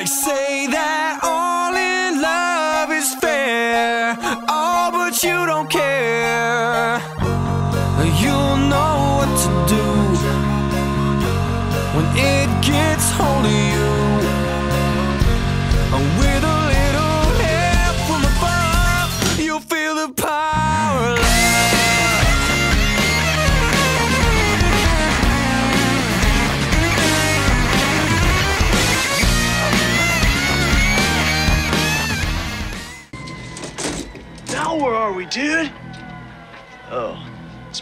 They say that all in love is fair. Oh, but you don't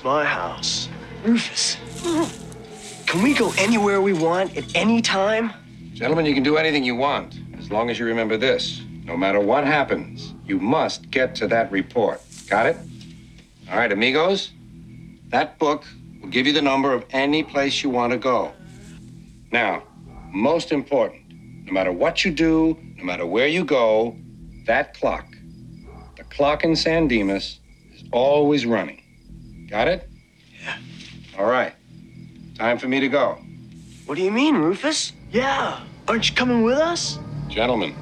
my house. Rufus. Can we go anywhere we want at any time? Gentlemen, you can do anything you want, as long as you remember this. No matter what happens, you must get to that report. Got it? All right, amigos? That book will give you the number of any place you want to go. Now, most important, no matter what you do, no matter where you go, that clock, the clock in San Dimas, is always running. Got it? Yeah. All right. Time for me to go. What do you mean, Rufus? Yeah. Aren't you coming with us? Gentlemen,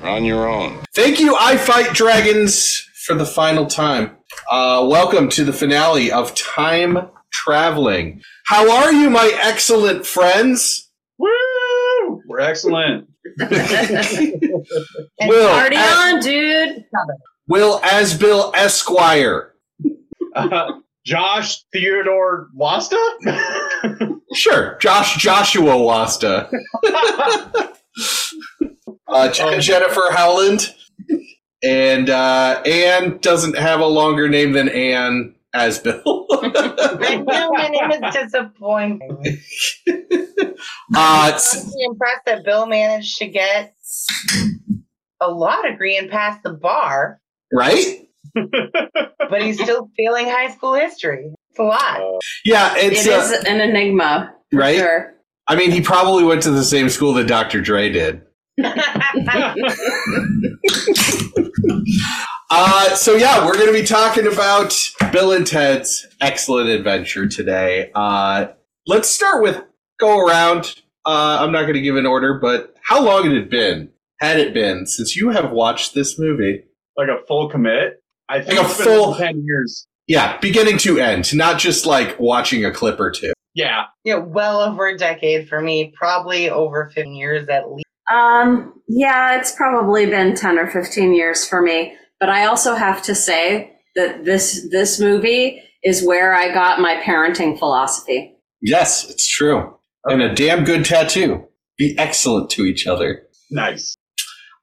you're on your own. Thank you, I Fight Dragons, for the final time. Uh, welcome to the finale of Time Traveling. How are you, my excellent friends? Woo! We're excellent. And Will, party as- on, dude. Will Asbill Esquire. Uh, Josh Theodore Wasta? Sure, Josh Joshua Wasta. uh, Jen- Jennifer Howland. And uh, Anne doesn't have a longer name than Anne Asbill. I know my name is disappointing. uh, s- I'm impressed that Bill managed to get a law degree and pass the bar, right? But he's still failing high school history. It's a lot. Yeah, it's It uh, is an enigma, for right. sure. I mean, he probably went to the same school that Dr. Dre did. Uh, so yeah, we're going to be talking about Bill and Ted's Excellent Adventure today. Uh, let's start with go around. Uh, I'm not going to give an order, but how long had it been? Had it been since you have watched this movie? like a full commit? I think Like a full- 10 years. Yeah, beginning to end, not just like watching a clip or two. Yeah. yeah, well over a decade for me, probably over 15 years at least. Um, yeah, it's probably been 10 or 15 years for me. But I also have to say that this this movie is where I got my parenting philosophy. Yes, it's true, and a damn good tattoo. Be excellent to each other. Nice.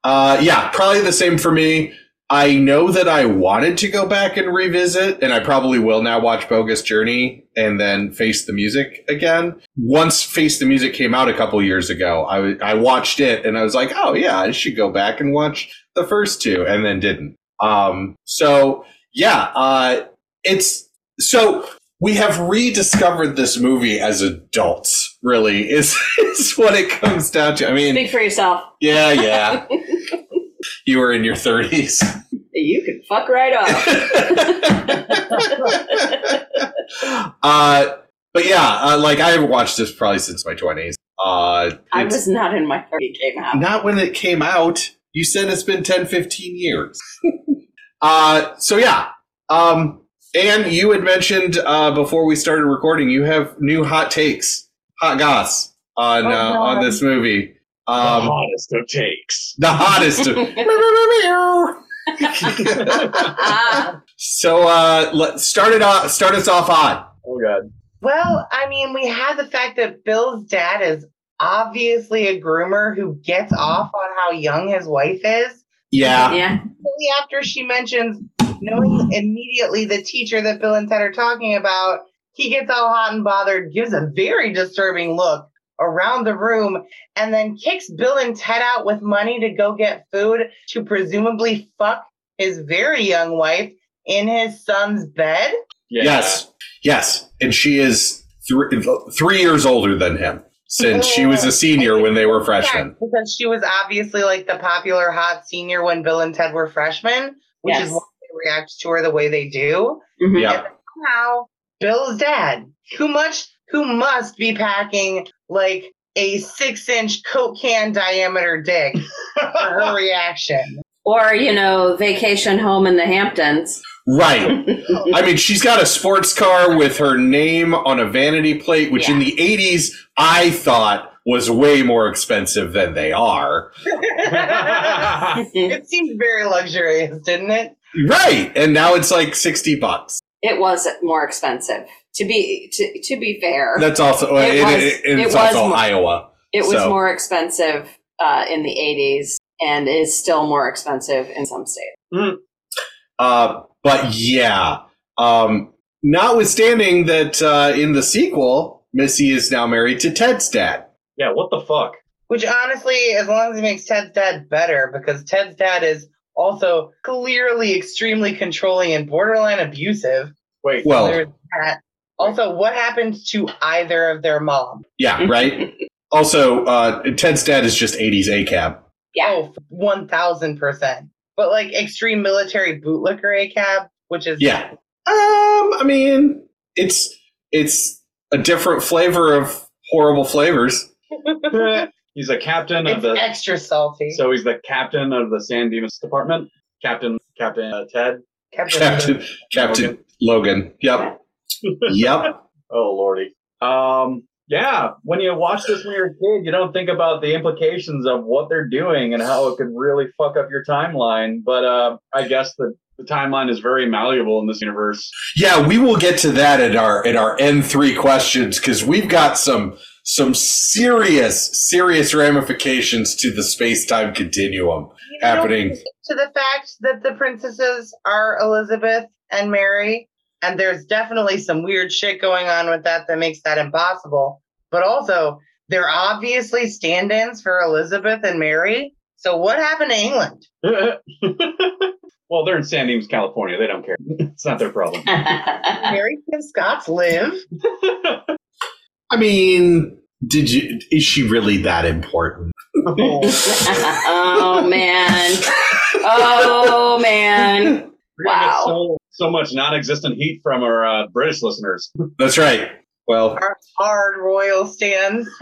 Uh, yeah, probably the same for me. I know that I wanted to go back and revisit, and I probably will now watch Bogus Journey and then Face the Music again. Once Face the Music came out a couple years ago, I, I watched it and I was like, oh yeah, I should go back and watch the first two, and then didn't. Um, so yeah, uh, it's so we have rediscovered this movie as adults. Really, is is what it comes down to. I mean, Speak for yourself. yeah, yeah. you were in your 30s. You can fuck right off. uh, but yeah, uh, like I haven't watched this probably since my 20s. Uh, I was not in my 30 came out. not when it came out. You said it's been 10, 15 years. uh, so yeah. Um, and you had mentioned uh, before we started recording, you have new hot takes, hot goss on Oh, uh, on this movie. The Um, hottest of takes. the hottest. Of- so uh, let start it off. Start us off on. Oh, God. Well, I mean, we had the fact that Bill's dad is obviously a groomer who gets off on how young his wife is. Yeah. yeah. Immediately after she mentions knowing immediately the teacher that Bill and Ted are talking about, he gets all hot and bothered, gives a very disturbing look around the room, and then kicks Bill and Ted out with money to go get food to presumably fuck his very young wife in his son's bed. Yeah. Yes. Yes. And she is three three years older than him since she was a senior when they were freshmen. Yeah, because she was obviously like the popular hot senior when Bill and Ted were freshmen, which Yes. is why they react to her the way they do. Mhm. Yeah. And somehow Bill's dad, who much who must be packing like a six inch Coke can diameter dick for her reaction. Or, you know, vacation home in the Hamptons. Right. I mean, she's got a sports car with her name on a vanity plate, which in the 80s I thought was way more expensive than they are. it seemed very luxurious, didn't it? Right. And now it's like 60 bucks. It was more expensive. To be to, to be fair, That's also, It it, was- it- it's it was also mo- Iowa. it was so- more expensive uh, in the 80s and is still more expensive in some states. Uh, but yeah, um, notwithstanding that uh, in the sequel, Missy is now married to Ted's dad. Yeah, what the fuck? Which honestly, as long as it makes Ted's dad better, because Ted's dad is also clearly extremely controlling and borderline abusive. Wait, Well, There's that. Also, what happened to either of their mom? yeah, right. also, uh, Ted's dad is just '80s ACAB. Yeah. Oh, one thousand percent. But like extreme military bootlicker ACAB, which is Yeah. Um, I mean, it's it's a different flavor of horrible flavors. he's a captain of it's the. extra salty. So he's the captain of the San Dimas department. Captain, Captain uh, Ted. Captain, Captain Captain Logan. Yep. yep. Oh lordy. Um. Yeah. When you watch this when you're a kid, you don't think about the implications of what they're doing and how it could really fuck up your timeline. But uh, I guess the the timeline is very malleable in this universe. Yeah, we will get to that at our at our N three questions because we've got some some serious serious ramifications to the space time continuum You know, happening. to the fact that the princesses are Elizabeth and Mary, and there's definitely some weird shit going on with that that makes that impossible. But also, they're obviously stand ins for Elizabeth and Mary. So, what happened to England? well, they're in San Dimas, California. They don't care. It's not their problem. Mary and Scott's live. I mean, did you? Is she really that important? oh man. Oh man. We're Wow. So, so much non-existent heat from our uh, British listeners. That's right. Well, Our hard royal stands.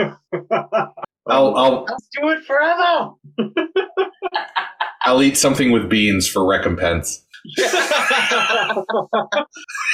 I'll I'll Let's do it forever. I'll eat something with beans for recompense. Don't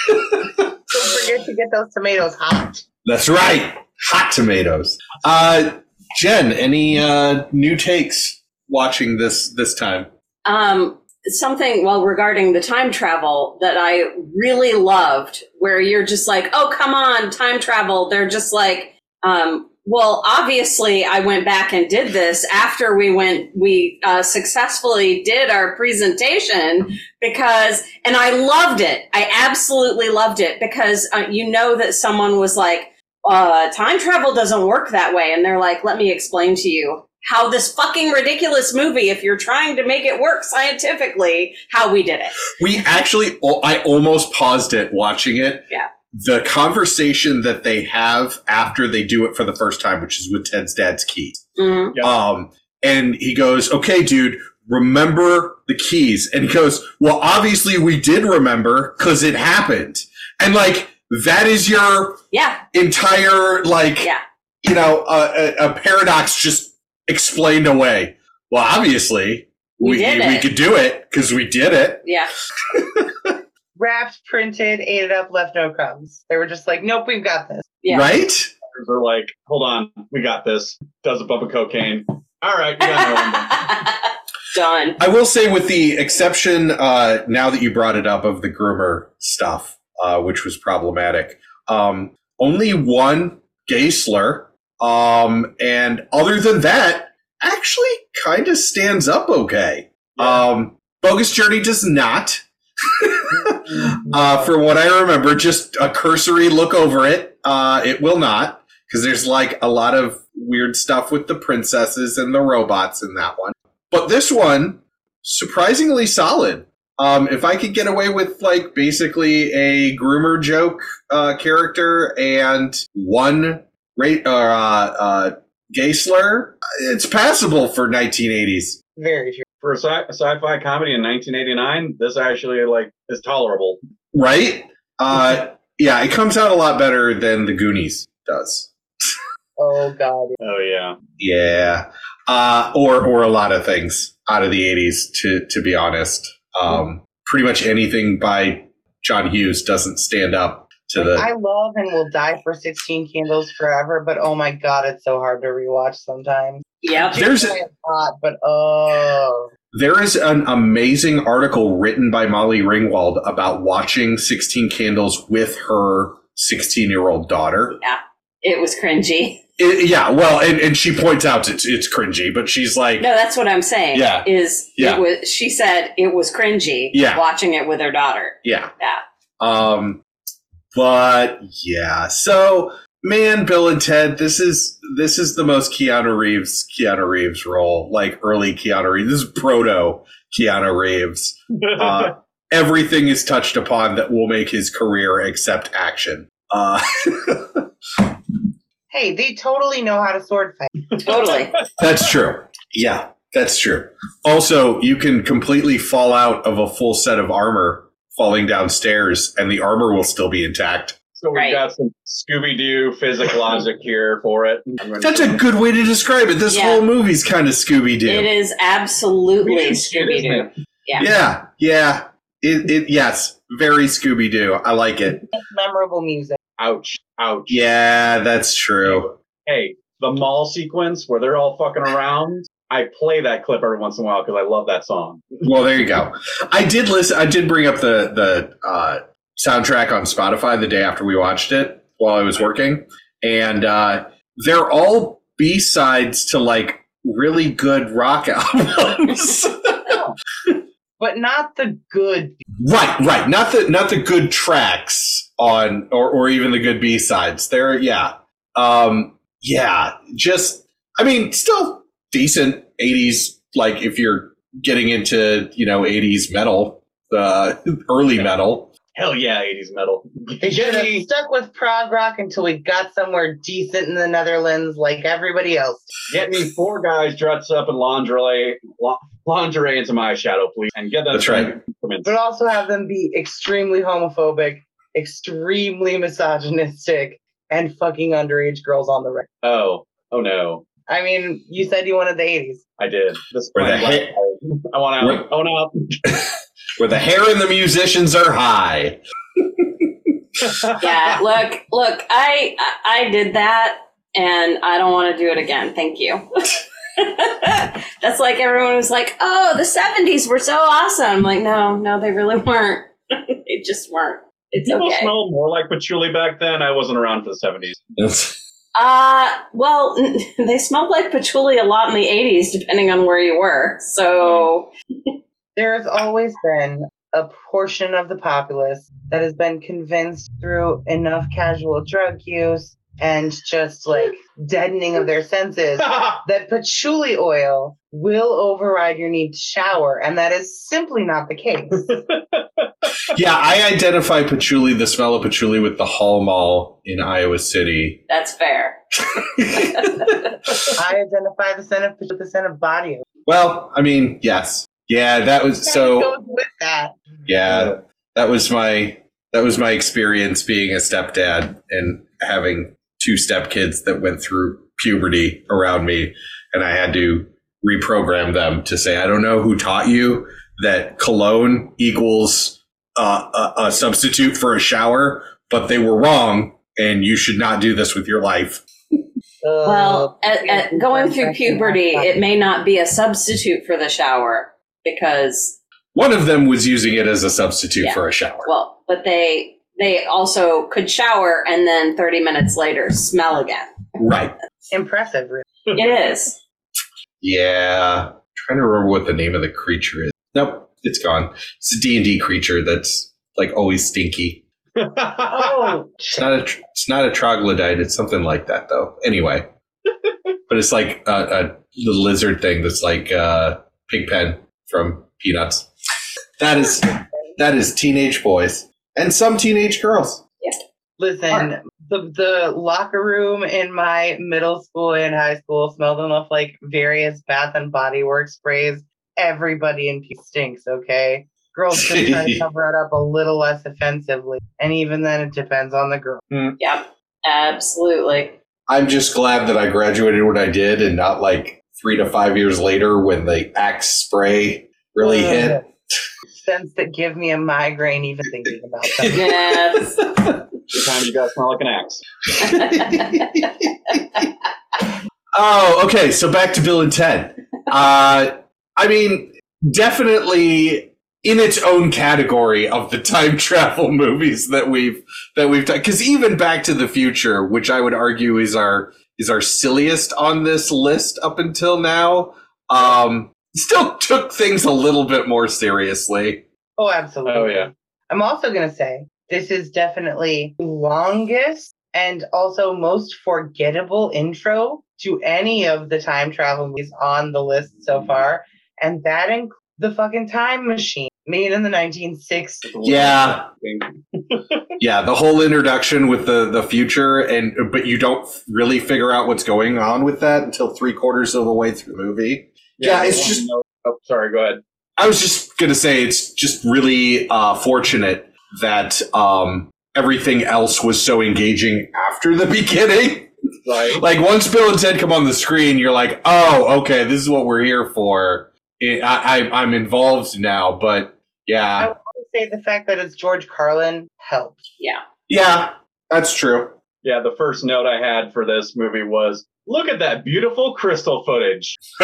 forget to get those tomatoes hot. That's right. Hot tomatoes. Uh, Jen, any uh, new takes watching this this time? Um, something well regarding the time travel that I really loved, where you're just like, oh come on, time travel. They're just like, um, well, obviously, I went back and did this after we went, we uh, successfully did our presentation because, and I loved it. I absolutely loved it because uh, you know that someone was like, uh, time travel doesn't work that way. And they're like, let me explain to you how this fucking ridiculous movie, if you're trying to make it work scientifically, how we did it. We actually, I almost paused it watching it. Yeah. The conversation that they have after they do it for the first time, which is with Ted's dad's keys. Mhm. Yeah. Um, and he goes, okay, dude, remember the keys. And he goes, well, obviously we did remember because it happened. And like, that is your Yeah, entire, like, yeah. you know, a, a, a paradox just explained away. Well, obviously We we, we could do it because we did it. Yeah. Wrapped, printed, ate it up, left no crumbs. They were just like, nope, we've got this. Yeah. Right? They're like, hold on, we got this. Does a bump of cocaine. All right, you got it. Done. I will say, with the exception, uh, now that you brought it up, of the groomer stuff, uh, which was problematic, um, only one gay slur. Um, and other than that, actually kind of stands up okay. Um, Bogus Journey does not. uh, from what I remember, just a cursory look over it. Uh, it will not, because there's like a lot of weird stuff with the princesses and the robots in that one. But this one, surprisingly solid. Um, if I could get away with like basically a groomer joke uh, character and one rate or uh, uh, gay slur, it's passable for 1980s. Very true. For a, sci- a sci-fi comedy in 1989, this actually like is tolerable. right? Uh, yeah, it comes out a lot better than the Goonies does. Oh god. Oh yeah. Yeah, uh, or or a lot of things out of the '80s. To to be honest, um, pretty much anything by John Hughes doesn't stand up to the. I love and will die for 16 Candles forever, but oh my god, it's so hard to rewatch sometimes. Yep. There's a lot, but oh. There is an amazing article written by Molly Ringwald about watching 16 Candles with her 16 year old daughter. Yeah, it was cringy. It- yeah, well, and, and she points out it's, it's cringy, but she's like, No, that's what I'm saying. Yeah. Is Yeah. it was she said it was cringy Yeah. watching it with her daughter. yeah. Yeah. Um, but yeah, so man, Bill and Ted, this is this is the most Keanu Reeves Keanu Reeves role, like early Keanu Reeves. This is proto Keanu Reeves. Uh, everything is touched upon that will make his career except action. Uh, Hey, they totally know how to sword fight. Totally. that's true. Yeah, that's true. Also, you can completely fall out of a full set of armor falling downstairs, and the armor will still be intact. so we've Right. got some Scooby Doo physic logic here for it. That's a good way to describe it. This Yeah. whole movie's kind of Scooby Doo. It is absolutely Scooby Doo. Yeah. Yeah, yeah. It, it yes, very Scooby Doo. I like it. Memorable music. Ouch. Ouch. Yeah, that's true. Hey, the mall sequence where they're all fucking around. I play that clip every once in a while because I love that song. Well, there you go. I did listen. I did bring up the the uh, soundtrack on Spotify the day after we watched it while I was working, and uh, they're all B sides to like really good rock albums. But not the good. right, right. Not the not the good tracks on, or or even the good B sides. They're yeah, um, yeah. Just I mean, still decent '80s. Like if you're getting into you know '80s metal, uh, early metal. Hell yeah, 80s metal. They should have stuck with prog rock until we got somewhere decent in the Netherlands, like everybody else. Get me four guys dressed up in lingerie, la- lingerie into my shadow, please, and get them. That's right. instruments. But also have them be extremely homophobic, extremely misogynistic, and fucking underage girls on the record. Oh, oh no, I mean, you said you wanted the 80s. I did. This Where the I want out. Where- I want out. where the hair and the musicians are high. yeah. Look, look. I I I did that, and I don't want to do it again. Thank you. That's like everyone was like, "Oh, the '70s were so awesome." I'm like, no, no, they really weren't. they just weren't. It's People okay. smelled more like patchouli back then. I wasn't around for the 70s. Uh, well, they smelled like patchouli a lot in the 80s, depending on where you were. So, There has always been a portion of the populace that has been convinced through enough casual drug use and just like deadening of their senses that patchouli oil will override your need to shower, and that is simply not the case. yeah, I identify patchouli, the smell of patchouli, with the Hall Mall in Iowa City. that's fair. I identify the scent of with the scent of body oil. well, I mean, yes, yeah, that was It so. with that. Yeah, that was my that was my experience being a stepdad and having two step kids that went through puberty around me, and I had to reprogram them to say, I don't know who taught you that cologne equals uh, a, a substitute for a shower, but they were wrong, and you should not do this with your life. Well, Uh, at, at going through puberty, it may not be a substitute for the shower because, One of them was using it as a substitute Yeah. for a shower. well, but they they also could shower and then 30 minutes later smell again. Right. impressive. Really. It is. Yeah. trying to remember what the name of the creature is. Nope, it's gone. It's a D&D creature that's like always stinky. Oh, It's not a tr- it's not a troglodyte, it's something like that though. Anyway. but it's like a, a the lizard thing that's like uh Pigpen from Peanuts. That is that is teenage boys and some teenage girls. Yeah. Listen, the the locker room in my middle school and high school smelled enough like various Bath and Body Works sprays. Everybody in P stinks. Okay, girls just try to cover it up a little less offensively, and even then, it depends on the girl. Hmm. Yep. Absolutely. I'm just glad that I graduated when I did and not like three to five years later when the axe spray really Ugh. hit. Scents that give me a migraine even thinking about them. Yes. The time you guys smell like an axe. Oh, okay. So back to Bill and Ted. Uh, I mean, definitely in its own category of the time travel movies that we've that we've done. Because even Back to the Future, which I would argue is our is our silliest on this list up until now, um, still took things a little bit more seriously. Oh, absolutely. Oh yeah. I'm also going to say this is definitely longest and also most forgettable intro to any of the time travel movies on the list so mm-hmm. far. And that includes the fucking time machine made in the 1960s. Yeah. Yeah, the whole introduction with the the future, and but you don't really figure out what's going on with that until three quarters of the way through the movie. Yeah, the it's just- note- Oh, sorry. Go ahead. I was just gonna say it's just really uh, fortunate that um, everything else was so engaging after the beginning. Right. like once Bill and Ted come on the screen, you're like, oh, okay, this is what we're here for. I, I, I'm involved now, but yeah. I yeah, want to say the fact that it's George Carlin helped. Yeah. Yeah, that's true. Yeah. The first note I had for this movie was, "Look at that beautiful crystal footage."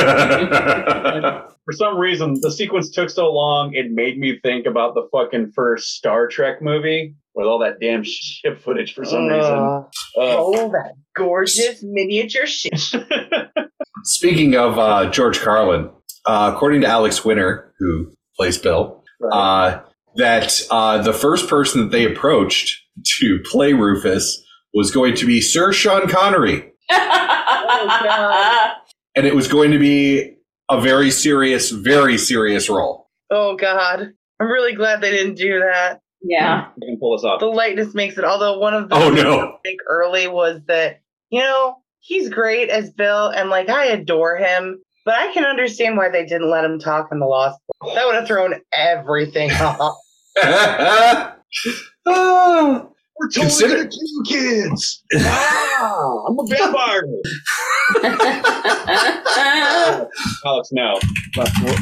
For some reason, the sequence took so long, it made me think about the fucking first Star Trek movie with all that damn ship footage for some reason. Uh, Uh, oh, that gorgeous miniature shit. Speaking of uh, George Carlin, uh, according to Alex Winter, who plays Bill, uh, that uh, the first person that they approached to play Rufus was going to be Sir Sean Connery, God. and it was going to be a very serious, very serious role. Oh God. I'm really glad they didn't do that. yeah. I can pull this off. The lightness makes it. Although one of the Oh, no. I think early was that you know he's great as Bill, and like I adore him, but I can understand why they didn't let him talk in the Lost. That would have thrown everything off. Ah. We're totally Consider- gonna kill kids. ah, I'm a vampire. Alex, no, That's- we're-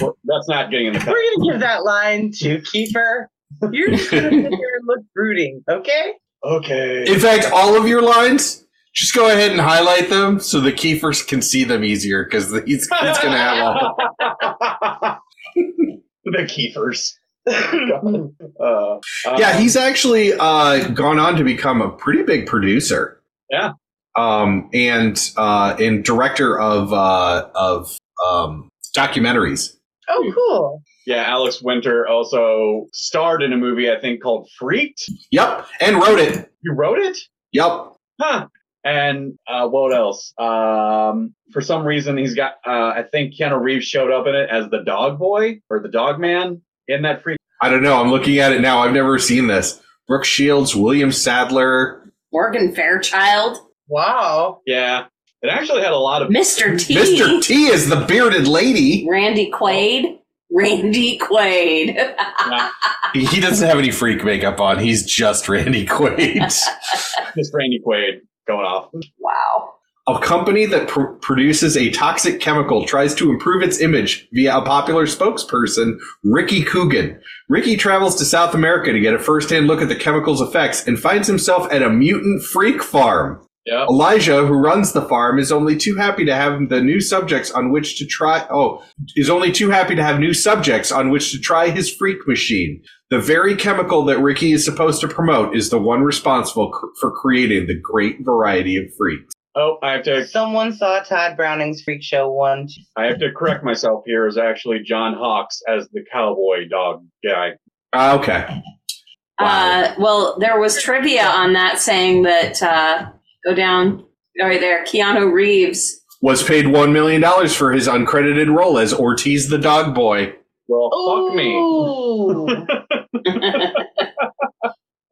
we're- that's not getting in the cut. We're gonna give that line to Kiefer. You're just gonna sit here and look brooding, okay? Okay. In fact, all of your lines, just go ahead and highlight them so the Kiefer can see them easier because he's, he's going to have all. the Kiefers. uh, uh, Yeah, he's actually uh, gone on to become a pretty big producer. Yeah. Um, and uh, and director of uh, of um, documentaries. Oh, cool. yeah. Alex Winter also starred in a movie I think called Freaked. Yep, and wrote it. You wrote it? Yep. Huh. And uh, what else? Um, for some reason, he's got. Uh, I think Keanu Reeves showed up in it as the dog boy or the dog man in that freak. I don't know. I'm looking at it now. I've never seen this. Brooke Shields, William Sadler, Morgan Fairchild, Wow. Yeah, it actually had a lot of. Mr. T, Mr. T is the bearded lady. Randy Quaid, Randy Quaid. Yeah, He he doesn't have any freak makeup on. He's just Randy Quaid. just Randy Quaid going off. wow. A company that pr- produces a toxic chemical tries to improve its image via a popular spokesperson, Ricky Coogan. Ricky travels to South America to get a first-hand look at the chemical's effects and finds himself at a mutant freak farm. Yep. Elijah, who runs the farm, is only too happy to have the new subjects on which to try. Oh, is only too happy to have new subjects on which to try his freak machine. The very chemical that Ricky is supposed to promote is the one responsible cr- for creating the great variety of freaks. Oh, I have to. Someone saw Tod Browning's Freak Show one. I have to correct myself. Here is actually John Hawkes as the cowboy dog guy. Ah, okay. Uh, well, there was trivia on that saying that uh, go down right there. Keanu Reeves. Was paid $1 million for his uncredited role as Ortiz the dog boy. Well, fuck me.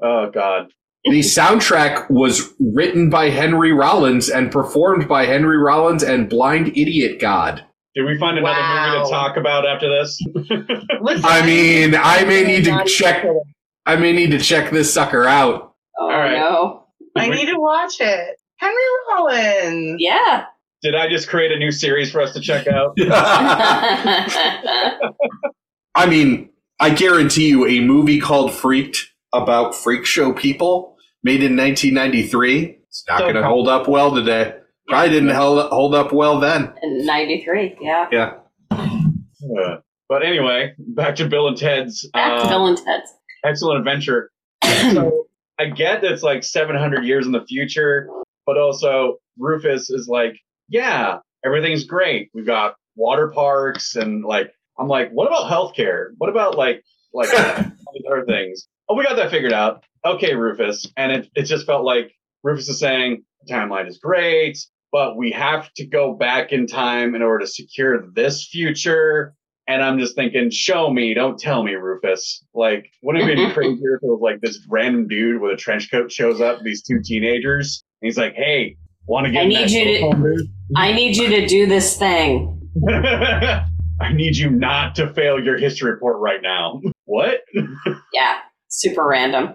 Oh God. The soundtrack was written by Henry Rollins and performed by Henry Rollins and Blind Idiot God. Did we find another movie to talk about after this? I mean, I may need to check. I may need to check this sucker out. Oh right. no. I need to watch it. Henry Rollins. Yeah. Did I just create a new series for us to check out? I mean, I guarantee you, a movie called Freaked about freak show people made in 1993. It's not So going to hold up well today. Probably didn't hold, hold up well then. In 93, yeah. Yeah. Uh, but anyway, back to Bill and Ted's Back to uh, Bill and Ted's. Excellent Adventure. so I get that it's like 700 years in the future, but also Rufus is like, yeah, everything's great. We've got water parks and like, I'm like, what about healthcare? What about like, like all these other things? Oh, we got that figured out. Okay, Rufus. And it, it just felt like Rufus is saying the timeline is great, but we have to go back in time in order to secure this future. And I'm just thinking, show me, don't tell me, Rufus. Like, wouldn't it be crazier if it was like this random dude with a trench coat shows up, these two teenagers, and he's like, hey, want to get I need you to-? I need you to do this thing. I need you not to fail your history report right now. what? Yeah. Super random.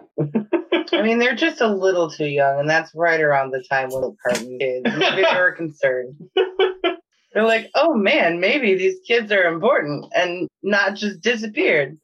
I mean, they're just a little too young, and that's right around the time when the cartoon kids maybe they were concerned. They're like, oh man, maybe these kids are important and not just disappeared.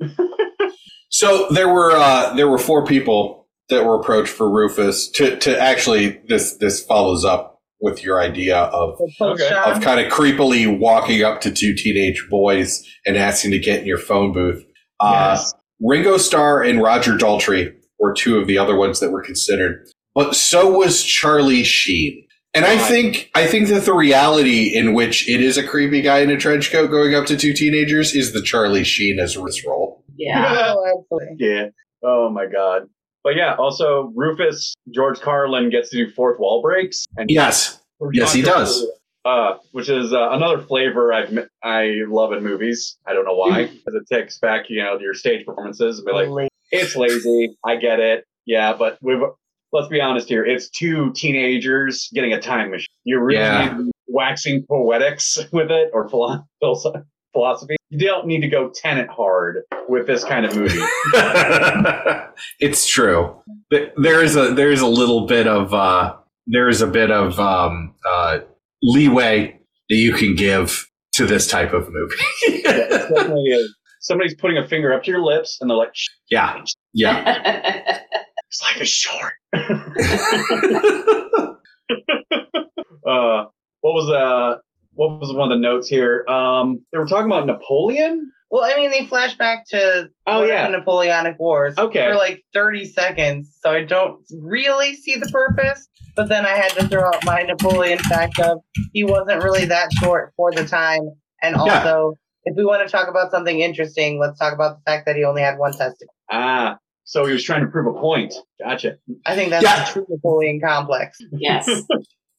So there were uh, there were four people that were approached for Rufus to to actually this this follows up with your idea of Okay. of kind of creepily walking up to two teenage boys and asking to get in your phone booth. Uh, Yes. Ringo Starr and Roger Daltrey were two of the other ones that were considered, but so was Charlie Sheen. And I think I think that the reality in which it is a creepy guy in a trench coat going up to two teenagers is the Charlie Sheen as this role. Yeah. Oh. Yeah. Oh my god. But yeah, also Rufus George Carlin gets to do fourth wall breaks. And Yes. Yes, he does. Uh, which is uh, another flavor I I love in movies. I don't know why, because it takes back you know your stage performances and be like, it's lazy. I get it. Yeah, but we've let's be honest here. It's two teenagers getting a time machine. You're really Yeah. need to be waxing poetics with it or philosophy. You don't need to go Tenet hard with this kind of movie. it's true. There is a there is a little bit of uh, there is a bit of um, uh, leeway that you can give to this type of movie. Yeah, it's. Somebody's putting a finger up to your lips and they're like, "Shh, yeah, yeah. it's like a short. uh, what was uh, what was one of the notes here? Um, they were talking about Napoleon. Well, I mean, they flash back to Oh, one of yeah. the Napoleonic Wars Okay. for like 30 seconds, so I don't really see the purpose. But then I had to throw out my Napoleon fact of he wasn't really that short for the time. And Yeah. also, if we want to talk about something interesting, let's talk about the fact that he only had one testicle. Ah, so he was trying to prove a point. Gotcha. I think that's Yeah. the true Napoleon complex. yes.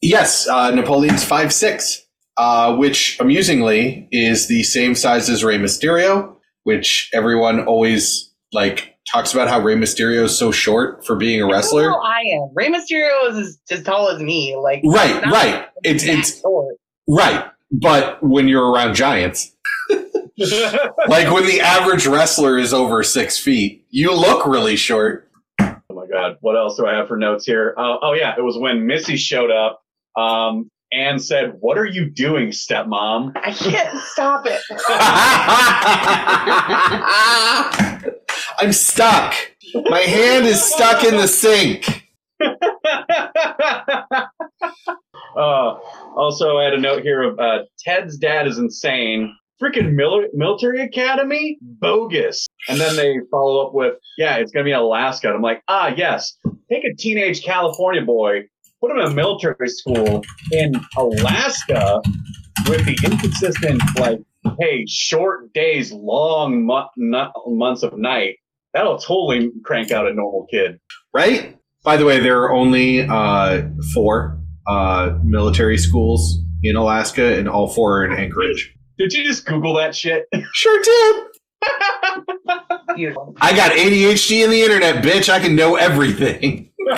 Yes, uh, Napoleon's five six, uh, which amusingly is the same size as Rey Mysterio, which everyone always like talks about how Rey Mysterio is so short for being a wrestler. Well, I am. Rey Mysterio is as, as tall as me. Like Right, right. It's it's short. right, but when you're around giants, like when the average wrestler is over six feet, you look really short. Oh my god, what else do I have for notes here? Uh, oh yeah, it was when Missy showed up um, and said, "What are you doing, stepmom?" I can't stop it. I'm stuck. My hand is stuck in the sink. uh, also, I had a note here of uh, Ted's dad is insane. Freaking mil- military academy, bogus. And then they follow up with, "Yeah, it's gonna be Alaska." And I'm like, "Ah, yes. Take a teenage California boy, put him in a military school in Alaska with the inconsistent, like, hey, short days, long no- months of night. That'll totally crank out a normal kid." Right? By the way, there are only uh, four uh, military schools in Alaska, and all four are in Anchorage. Did you just Google that shit? Sure did. I got ADHD in the internet, bitch. I can know everything.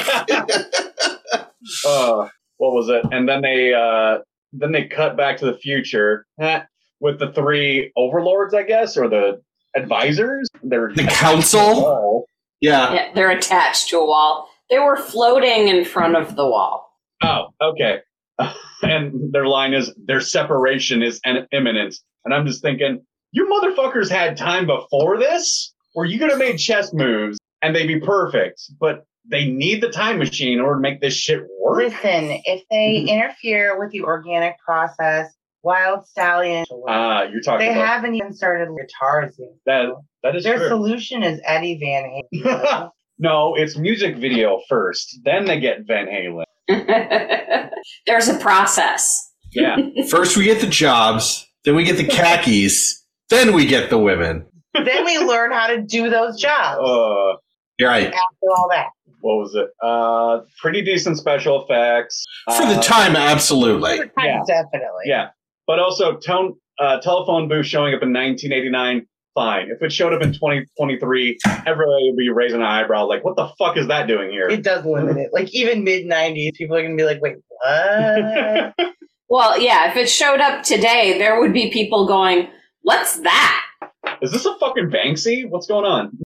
uh, what was it? And then they uh, then they cut back to the future eh, with the three overlords, I guess, or the advisors. They're The council? Yeah. Yeah, they're attached to a wall. They were floating in front of the wall. Oh, okay. and their line is their separation is en- imminent. And I'm just thinking, you motherfuckers had time before this where you could have made chess moves and they'd be perfect, but they need the time machine in order to make this shit work. Listen, if they interfere with the organic process, Wyld Stallyn, Ah, you're talking they about haven't even started guitars yet. that. That is Their true. solution is Eddie Van Halen. no, it's music video first, then they get Van Halen. There's a process. Yeah. First we get the jobs, then we get the khakis, then we get the women. then we learn how to do those jobs uh, You're right. after all that. what was it? Uh, pretty decent special effects. For the Uh, time, absolutely. Yeah. Definitely. Yeah, but also tone uh, telephone booth showing up in 1989. Fine. If it showed up in 2023, everybody would be raising an eyebrow, like, "What the fuck is that doing here?" It does limit it. Like even mid '90s, people are gonna be like, "Wait, what?" Well, yeah, if it showed up today, there would be people going, What's that? is this a fucking Banksy? What's going on?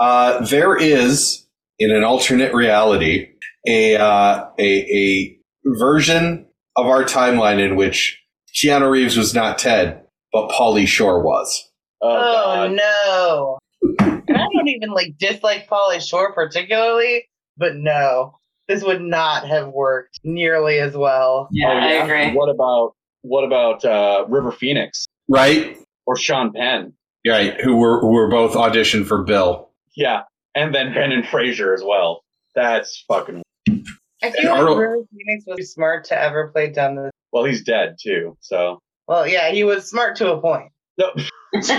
Uh, there is, in an alternate reality, a, uh, a a version of our timeline in which Keanu Reeves was not Ted, but Pauly Shore was. Oh, oh no! And I don't even like dislike Pauly Shore particularly, but no, this would not have worked nearly as well. Yeah, Oh, I agree. What about what about uh, River Phoenix Right? or Sean Penn? Right. Who were who were both auditioned for Bill. Yeah, and then Brendan Fraser as well. That's fucking. I feel like River Phoenix was too smart to ever play dumb. This- Well, he's dead too. So Well, yeah, he was smart to a point. no, He was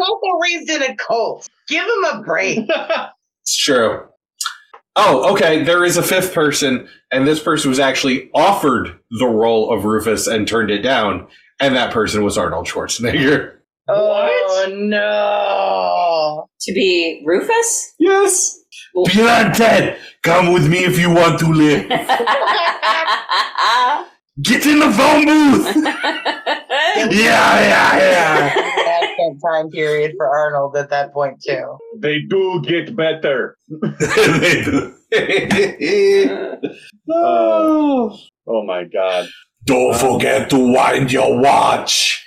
also raised in a cult. Give him a break. It's true. Oh, okay. There is a fifth person, and this person was actually offered the role of Rufus and turned it down, and that person was Arnold Schwarzenegger. Oh no! to be Rufus? Yes. Be not dead. Come with me if you want to live. Get in the phone booth. yeah, yeah, yeah. Accent time period for Arnold at that point too. they do get better. They do. oh. Oh my god. Don't forget to wind your watch.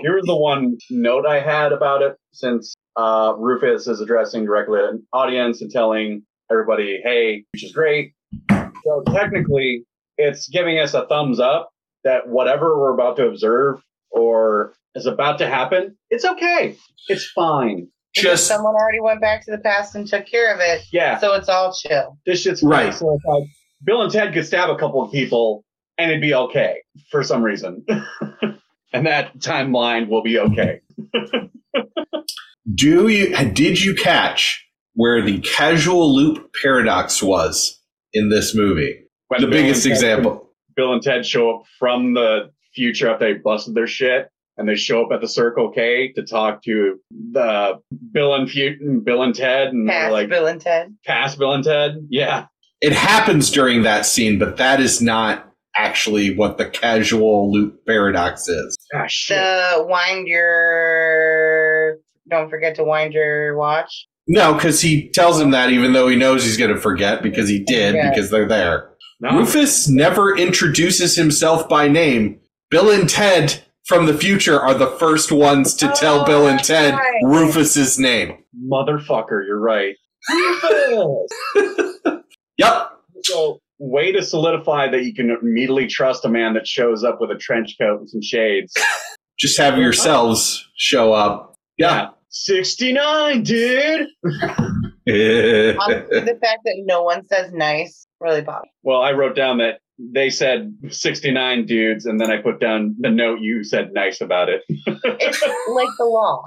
Here's the one note I had about it since uh, Rufus is addressing directly an audience and telling everybody, hey, which is great. So technically, it's giving us a thumbs up that whatever we're about to observe or is about to happen, it's okay. It's fine. Just someone already went back to the past and took care of it, Yeah, so it's all chill. this shit's Right. fine. So if like, Bill and Ted could stab a couple of people and it'd be okay for some reason. and that timeline will be okay. do you did you catch where the casual loop paradox was in this movie? When The Bill biggest Ted- example. Bill and Ted show up from the future after they busted their shit, and they show up at the Circle K to talk to the Bill and Fu- Bill and Ted, and they're Past like Bill and Ted. past Bill and Ted. Yeah, It happens during that scene, but that is not actually what the casual loop paradox is. ah, shit. The wind your. Don't forget to wind your watch. No, because he tells him that even though he knows he's going to forget because he did Yeah. because they're there. No. Rufus never introduces himself by name. Bill and Ted from the future are the first ones to tell Oh, Bill and Ted right. Rufus's name. motherfucker, you're right. Rufus! Yep. so, way to solidify that you can immediately trust a man that shows up with a trench coat and some shades. Just have yourselves show up. Yeah. 69, dude! Honestly, the fact that no one says nice really bothers. Well, I wrote down that they said 69 dudes, and then I put down the note you said nice about it. It's like the law.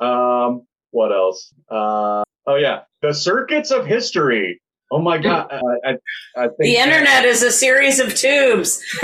Um, what else? Uh, oh yeah, the circuits of history. Oh my god, I, I think the internet is a series of tubes.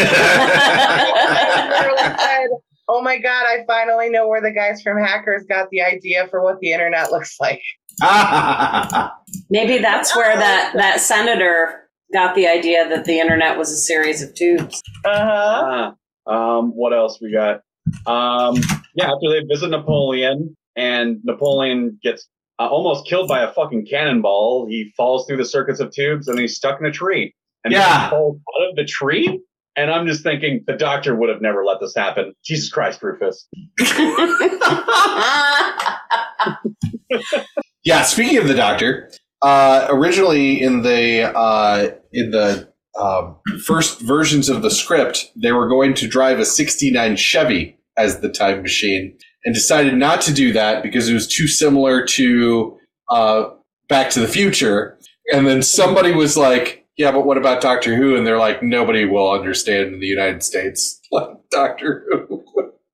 Literally said, oh my god, I finally know where the guys from Hackers got the idea for what the internet looks like. Maybe that's where that, that senator got the idea that the internet was a series of tubes. Uh-huh. Ah, um, what else we got? Um, yeah, after they visit Napoleon, and Napoleon gets uh, almost killed by a fucking cannonball. He falls through the circuits of tubes and he's stuck in a tree. And Yeah. he falls out of the tree. And I'm just thinking the doctor would have never let this happen. Jesus Christ, Rufus. Yeah, speaking of the Doctor, uh, originally in the uh, in the um, first versions of the script, they were going to drive a '69 Chevy as the time machine, and decided not to do that because it was too similar to uh, Back to the Future. And then somebody was like, "Yeah, but what about Doctor Who?" And they're like, "Nobody will understand in the United States like Doctor Who."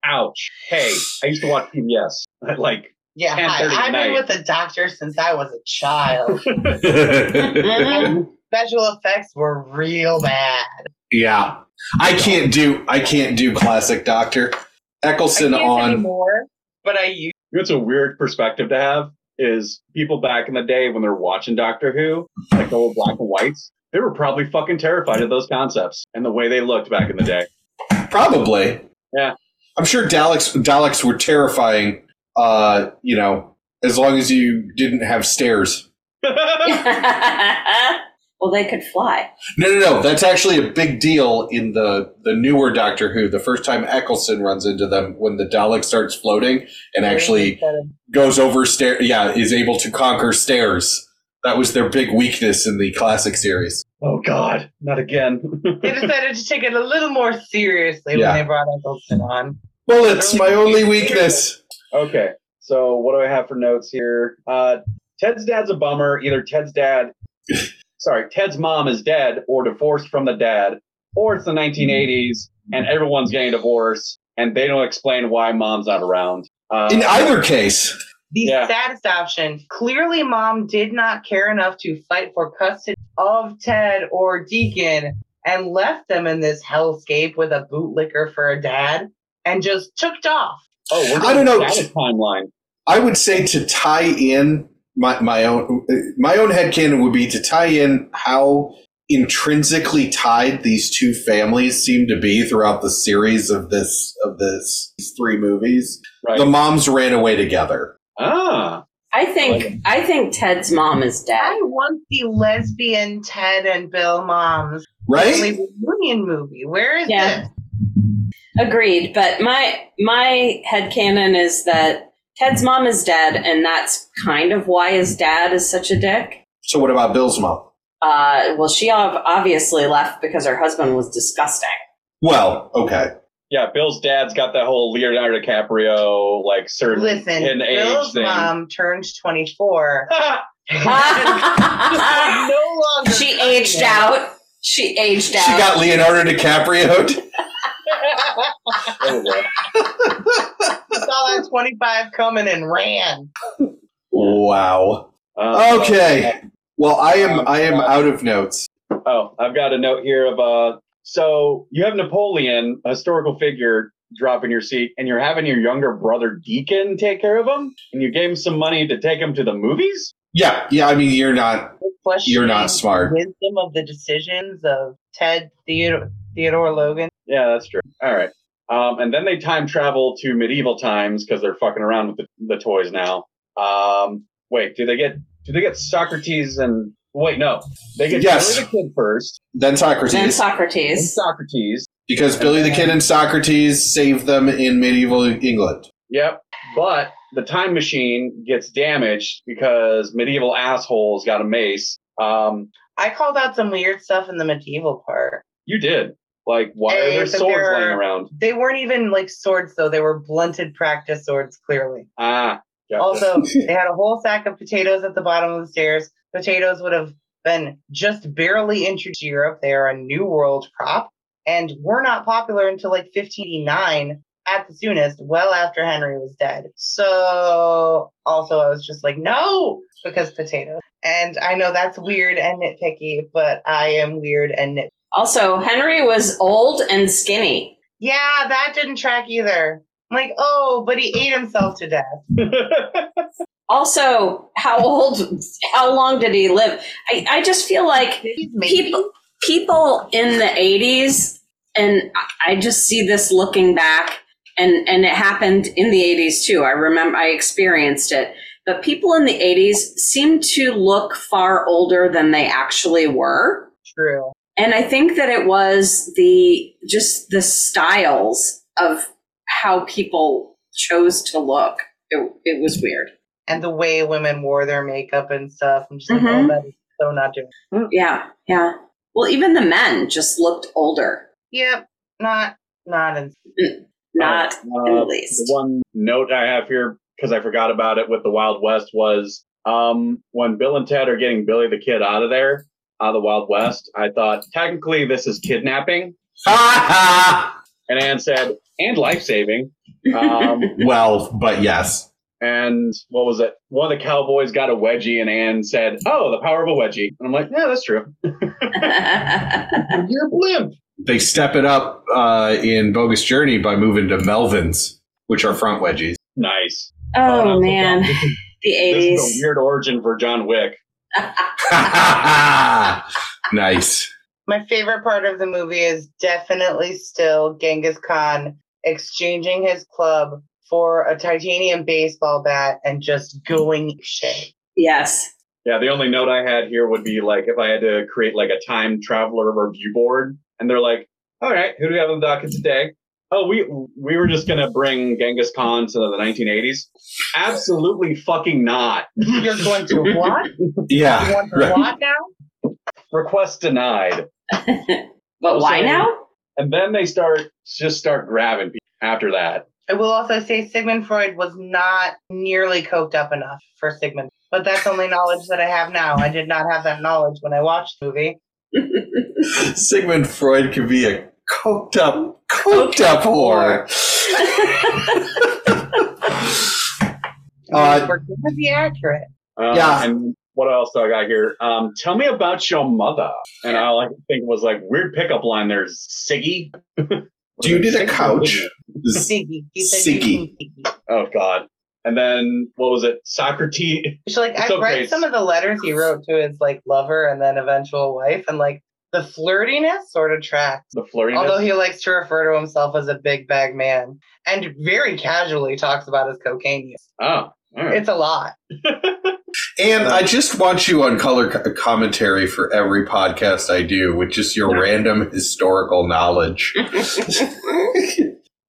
Ouch. Hey, I used to watch PBS. Like, Yeah, 10:30 hi, at I've night. been with the doctor since I was a child. Special effects were real bad. Yeah. I can't do I can't do classic Doctor. I Eccleston can't on anymore, but I used. it's a weird perspective to have is people back in the day when they're watching Doctor Who, like the old black and whites, they were probably fucking terrified of those concepts and the way they looked back in the day. probably. Yeah. I'm sure Daleks Daleks were terrifying uh, you know, as long as you didn't have stairs. well, they could fly. No, no, no. That's actually a big deal in the the newer Doctor Who. The first time Eccleston runs into them when the Dalek starts floating and actually goes over stairs. yeah, is able to conquer stairs. That was their big weakness in the classic series. oh God, not again. They decided to take it a little more seriously Yeah. when they brought Eccleston on. Bullets, it's my only weakness. Okay, so what do I have for notes here? Uh, Ted's dad's a bummer. Either Ted's dad, sorry, Ted's mom is dead or divorced from the dad, or it's the 1980s and everyone's getting divorced and they don't explain why mom's not around. Uh, In either case, The Yeah. saddest option. Clearly, mom did not care enough to fight for custody of Ted or Deacon and left them in this hellscape with a bootlicker for a dad and just took off. oh, we're I don't know. That is timeline. I would say to tie in my, my own my own headcanon would be to tie in how intrinsically tied these two families seem to be throughout the series of this of this these three movies. Right. The moms ran away together. Ah, I think I think Ted's mom is dead. I want the lesbian Ted and Bill moms Right? family reunion movie. Where is Yeah. this? Agreed, but my my headcanon is that Ted's mom is dead, and that's kind of why his dad is such a dick. So what about Bill's mom? Uh, well, she obviously left because her husband was disgusting. Well, okay. Yeah. Bill's dad's got that whole Leonardo DiCaprio like certain Listen, hidden age Bill's thing. mom turned 24. she no longer aged out. She aged out. She got Leonardo DiCaprio. Oh, yeah. saw that 25 coming and ran. wow. Uh, Okay. Well, I am I am out of notes. Oh, I've got a note here of uh so you have Napoleon, a historical figure, drop in your seat, and you're having your younger brother Deacon take care of him, and you gave him some money to take him to the movies? Yeah, yeah. I mean, you're not Questioning you're not smart. Wisdom of the decisions of Ted Theodore, Theodore Logan. Yeah, that's true. All right. Um, and then they time travel to medieval times because they're fucking around with the, the toys now. Um, wait, do they get do they get Socrates and wait, no. They get Yes. Billy the Kid first, Then Socrates. and and Socrates. Socrates. Because Billy the Kid and Socrates saved them in medieval England. Yep. But the time machine gets damaged because medieval assholes got a mace. Um, I called out some weird stuff in the medieval part. you did. Like, why Hey, are there but swords there laying around? They weren't even like swords, though. They were blunted practice swords, clearly. Ah. gotcha. Also, they had a whole sack of potatoes at the bottom of the stairs. Potatoes would have been just barely introduced to Europe. They are a New World crop and were not popular until like 1589 at the soonest, well after Henry was dead. So, also, I was just like, no, because potatoes. And I know that's weird and nitpicky, but I am weird and nit. Also, Henry was old and skinny. Yeah, that didn't track either. I'm like, oh, but he ate himself to death. Also, how old? How long did he live? I, I just feel like people people in the 80s and I- just see this looking back and and it happened in the 80s too i remember i experienced it but people in the 80s seem to look far older than they actually were. True. And I think that it was the just the styles of how people chose to look. It, it was weird. And the way women wore their makeup and stuff. I'm just like, Mhm. oh, that is so not doing. Yeah, yeah. Well, even the men just looked older. Yep. Not, not in. Not Uh, in the least. The one note I have here, because I forgot about it with the Wild West, was um, when Bill and Ted are getting Billy the Kid out of there, out of the Wild West, I thought, technically, this is kidnapping. And Anne said, and life saving. Um, well, but yes. And what was it? One of the cowboys got a wedgie, and Anne said, oh, the power of a wedgie. And I'm like, yeah, that's true. You're a blimp. They step it up uh, in Bogus Journey by moving to Melvin's, which are front wedgies. Nice. oh, Uh, man. This is, The this is 80s. a weird origin for John Wick. nice. My favorite part of the movie is definitely still Genghis Khan exchanging his club for a titanium baseball bat and just going shit. Yes. Yeah, the only note I had here would be like if I had to create like a time traveler review board, and they're like, "All right, who do we have on the docket today?" Oh, we we were just gonna bring Genghis Khan to the 1980s. Absolutely fucking not. You're going to what? You Yeah. want to right. what now? Request denied. But why Also- now? And then they start just start grabbing people after that. I will also say Sigmund Freud was not nearly coked up enough for Sigmund. But that's only knowledge that I have now. I did not have that knowledge when I watched the movie. Sigmund Freud could be a coked up, coked up whore. Uh, We're going to be accurate. Uh, Yeah. And what else do I got here? Um, tell me about your mother. And all I could think it was like weird pickup line. There's Siggy. Do you need a couch? Siggy. He said Siggy. Siggy. Oh God. And then what was it? Socrates. She's like, I've okay, read it's- some of the letters he wrote to his like lover and then eventual wife, and like the flirtiness sort of tracks. The flirtiness. Although he likes to refer to himself as a big bag man and very casually talks about his cocaine use. oh, all right. It's a lot. And I just want you on color co- commentary for every podcast I do with just your random historical knowledge.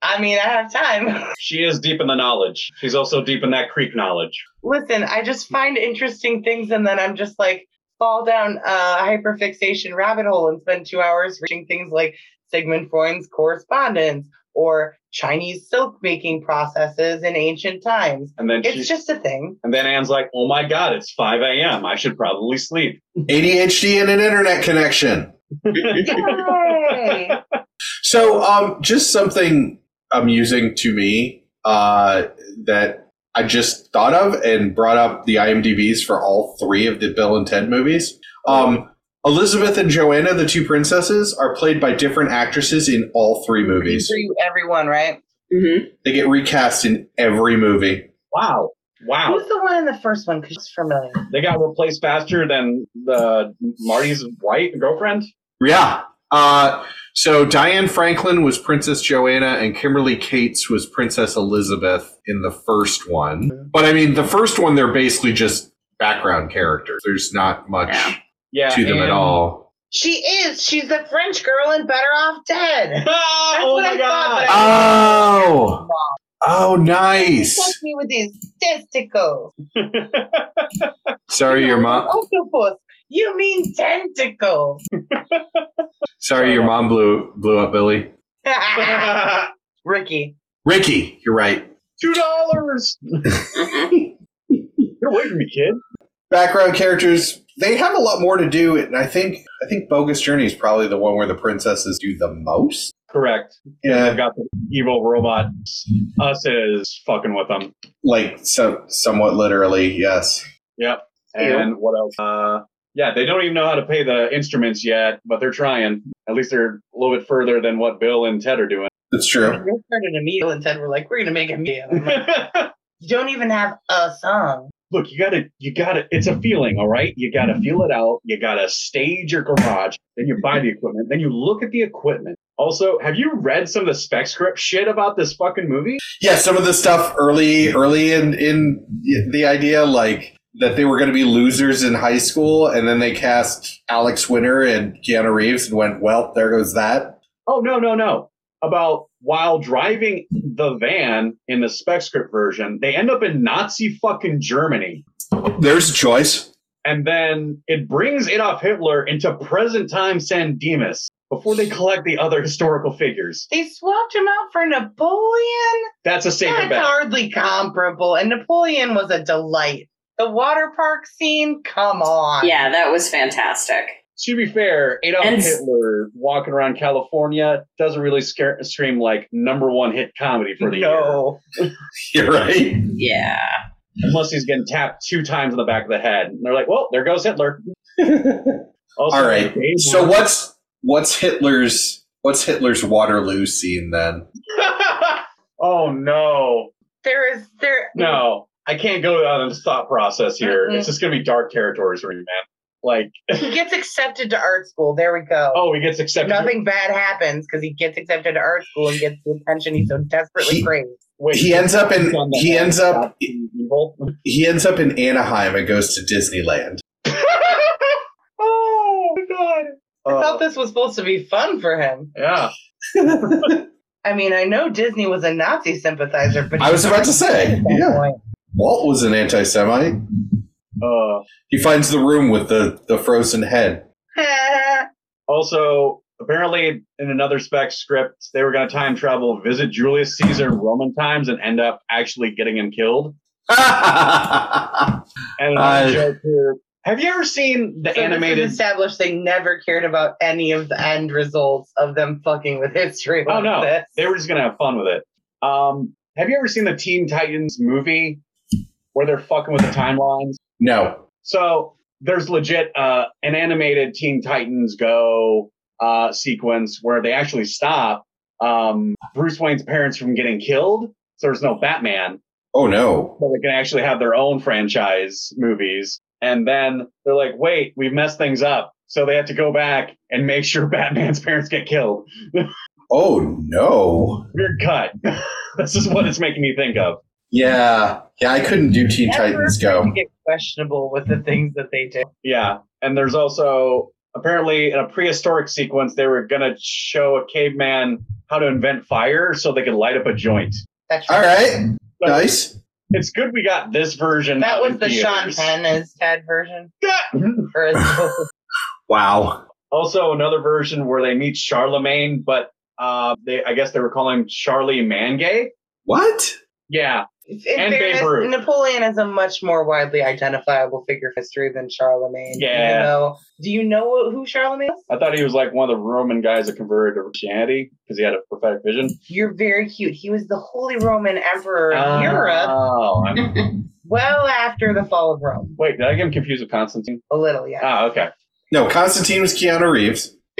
I mean, I have time. She is deep in the knowledge. She's also deep in that creek knowledge. Listen, I just find interesting things and then I'm just like fall down a hyperfixation rabbit hole and spend two hours reading things like Sigmund Freud's correspondence or Chinese silk making processes in ancient times. And then It's she, just a thing. and then Anne's like, "Oh my God, it's 5 a.m. I should probably sleep." ADHD and an internet connection. Yay! So, um, just something amusing to me uh, that I just thought of and brought up the IMDb's for all three of the Bill and Ted movies. Um, Elizabeth and Joanna, the two princesses, are played by different actresses in all three movies. For everyone, right? hmm They get recast in every movie. Wow, wow. Who's the one in the first one? Because it's familiar. They got replaced faster than the Marty's wife girlfriend. Yeah. Uh, so Diane Franklin was Princess Joanna, and Kimberley Kates was Princess Elizabeth in the first one. But I mean, the first one, they're basically just background characters. There's not much Yeah. Yeah, to them at all. She is. She's the French girl in Better Off Dead. Ah, That's oh what my I thought, God! but I- Oh, oh, nice. Touch me with these testicles. Sorry, your mom. Octopus. You mean tentacles. Sorry, your mom blew blew up Billy. Ricky. Ricky, you're right. Two dollars. Get away from me, kid. Background characters. They have a lot more to do, and I think I think Bogus Journey is probably the one where the princesses do the most. Correct. Yeah. They've got the evil robot. Us is fucking with them. like so somewhat literally yes Yep. And what else? Uh, yeah, they don't even know how to pay the instruments yet, but they're trying. At least they're a little bit further than what Bill and Ted are doing. that's true They started a meal and said, we're like, we're going to make a meal. Like, you don't even have a song. Look, you gotta, you gotta. It's a feeling, all right. You gotta feel it out. You gotta stage your garage. Then you buy the equipment. Then you look at the equipment. Also, have you read some of the spec script shit about this fucking movie? Yeah, some of the stuff early, early in in the idea, like that they were going to be losers in high school, and then they cast Alex Winter and Keanu Reeves, and went, "Well, there goes that." Oh no, no, no. About while driving the van in the spec script version, they end up in Nazi fucking Germany. There's a choice. And then it brings Adolf Hitler into present time San Dimas before they collect the other historical figures. They swapped him out for Napoleon. That's a safer That's bet. hardly comparable. And Napoleon was a delight. The water park scene, come on. yeah, that was fantastic. To be fair, Adolf And- Hitler walking around California doesn't really scare, scream like number one hit comedy for the year. You're right. Yeah. Unless he's getting tapped two times in the back of the head. And they're like, well, there goes Hitler. also, All right. So Ro- what's what's Hitler's what's Hitler's Waterloo scene then? oh, no. There is there No, I can't go down this thought process here. Mm-mm. It's just going to be dark territories for me, man. Like, he gets accepted to art school. There we go. oh, he gets accepted. Nothing bad happens because he gets accepted to art school and gets the attention he so desperately He- craves. Wait, He ends up in he ends up he ends up in Anaheim and goes to Disneyland. oh my god! I Uh, thought this was supposed to be fun for him. yeah. I mean, I know Disney was a Nazi sympathizer, but I was about to say, yeah. point. Walt was an anti-Semite. Uh, He finds the room with the the frozen head. also, apparently, in another spec script, they were going to time travel, visit Julius Caesar in Roman times, and end up actually getting him killed. And another I- joke here. Have you ever seen the So animated? established they never cared about any of the end results of them fucking with history. Oh no, this. they were just gonna have fun with it. Um, have you ever seen the Teen Titans movie where they're fucking with the timelines? No. So there's legit uh, an animated Teen Titans Go uh, sequence where they actually stop um, Bruce Wayne's parents from getting killed. So there's no Batman, Oh no. so they can actually have their own franchise movies. And then they're like, wait, we've messed things up. So they have to go back and make sure Batman's parents get killed. Oh no. Weird cut. this is what it's making me think of. Yeah. Yeah, I couldn't do Teen Never Titans Go. get questionable with the things that they do. Yeah. And there's also apparently in a prehistoric sequence, they were going to show a caveman how to invent fire so they could light up a joint. That's All right. But Nice. It's good we got this version. That was in the Sean theaters. Penn as Ted version, or as Wow. Also, another version where they meet Charlemagne, but uh, they I guess they were calling him Charlie Mangay. What? Yeah. In And Babe fairness, Ruth. Napoleon is a much more widely identifiable figure of history than Charlemagne. Yeah. even though- do you know who Charlemagne is? I thought he was like one of the Roman guys that converted to Christianity because he had a prophetic vision. You're very cute. He was the Holy Roman Emperor of Europe Oh, I'm- well after the fall of Rome. wait, did I get him confused with Constantine? A little, yeah. Ah, okay. No, Constantine was Keanu Reeves.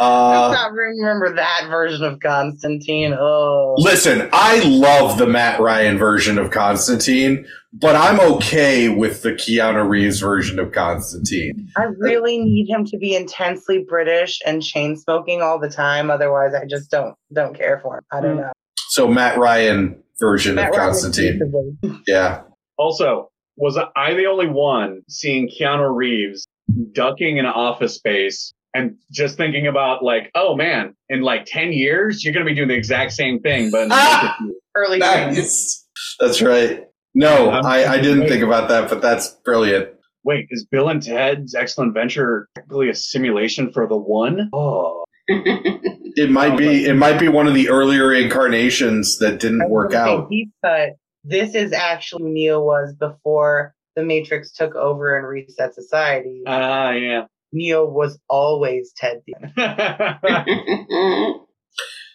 Let's Uh, not remember that version of Constantine. Oh. listen, I love the Matt Ryan version of Constantine, but I'm okay with the Keanu Reeves version of Constantine. I really need him to be intensely British and chain smoking all the time. Otherwise, I just don't don't care for him. I don't know. So Matt Ryan version Matt of Ryan Constantine. Yeah. Also, was I the only one seeing Keanu Reeves ducking in an office space and just thinking about like, oh man, in like ten years you're gonna be doing the exact same thing, but Ah! Early dreams. Nice. That's right. No, I, I didn't think about that, but that's brilliant. wait, is Bill and Ted's Excellent Adventure technically a simulation for the one? Oh, It might be it might be one of the earlier incarnations that didn't was work out. Deep cut. This is actually who Neo was before the Matrix took over and reset society. ah, yeah. Neo was always Ted.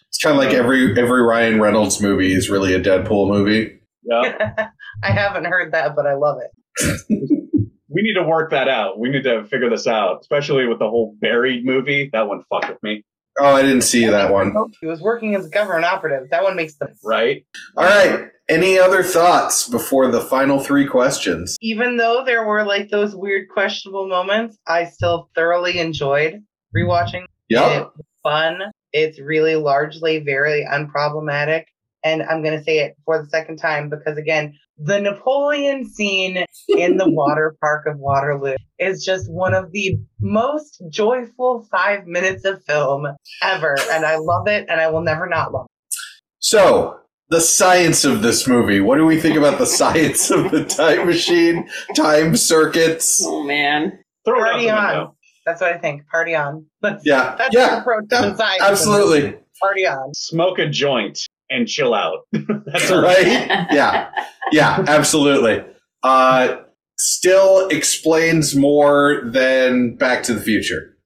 It's kind of like every every Ryan Reynolds movie is really a Deadpool movie. yeah. I haven't heard that, but I love it. We need to work that out. We need to figure this out, especially with the whole buried movie. That one fucked with me, Oh, I didn't see that one. He was working as a government operative. That one makes them. right? All right. Any other thoughts before the final three questions? Even though there were like those weird, questionable moments, I still thoroughly enjoyed rewatching. Yeah. It's fun. It's really largely very unproblematic. And I'm going to say it for the second time because, again, the Napoleon scene in the water park of Waterloo is just one of the most joyful five minutes of film ever. And I love it, and I will never not love it. So, the science of this movie. What do we think about the science of the time machine, time circuits? Oh man. Throw it Party on. window. That's what I think. Party on. That's, Yeah, that's yeah, the approach to yeah, science. absolutely. Party on. Smoke a joint and chill out. That's all. Right? Yeah, yeah, absolutely. Uh, still explains more than Back to the Future.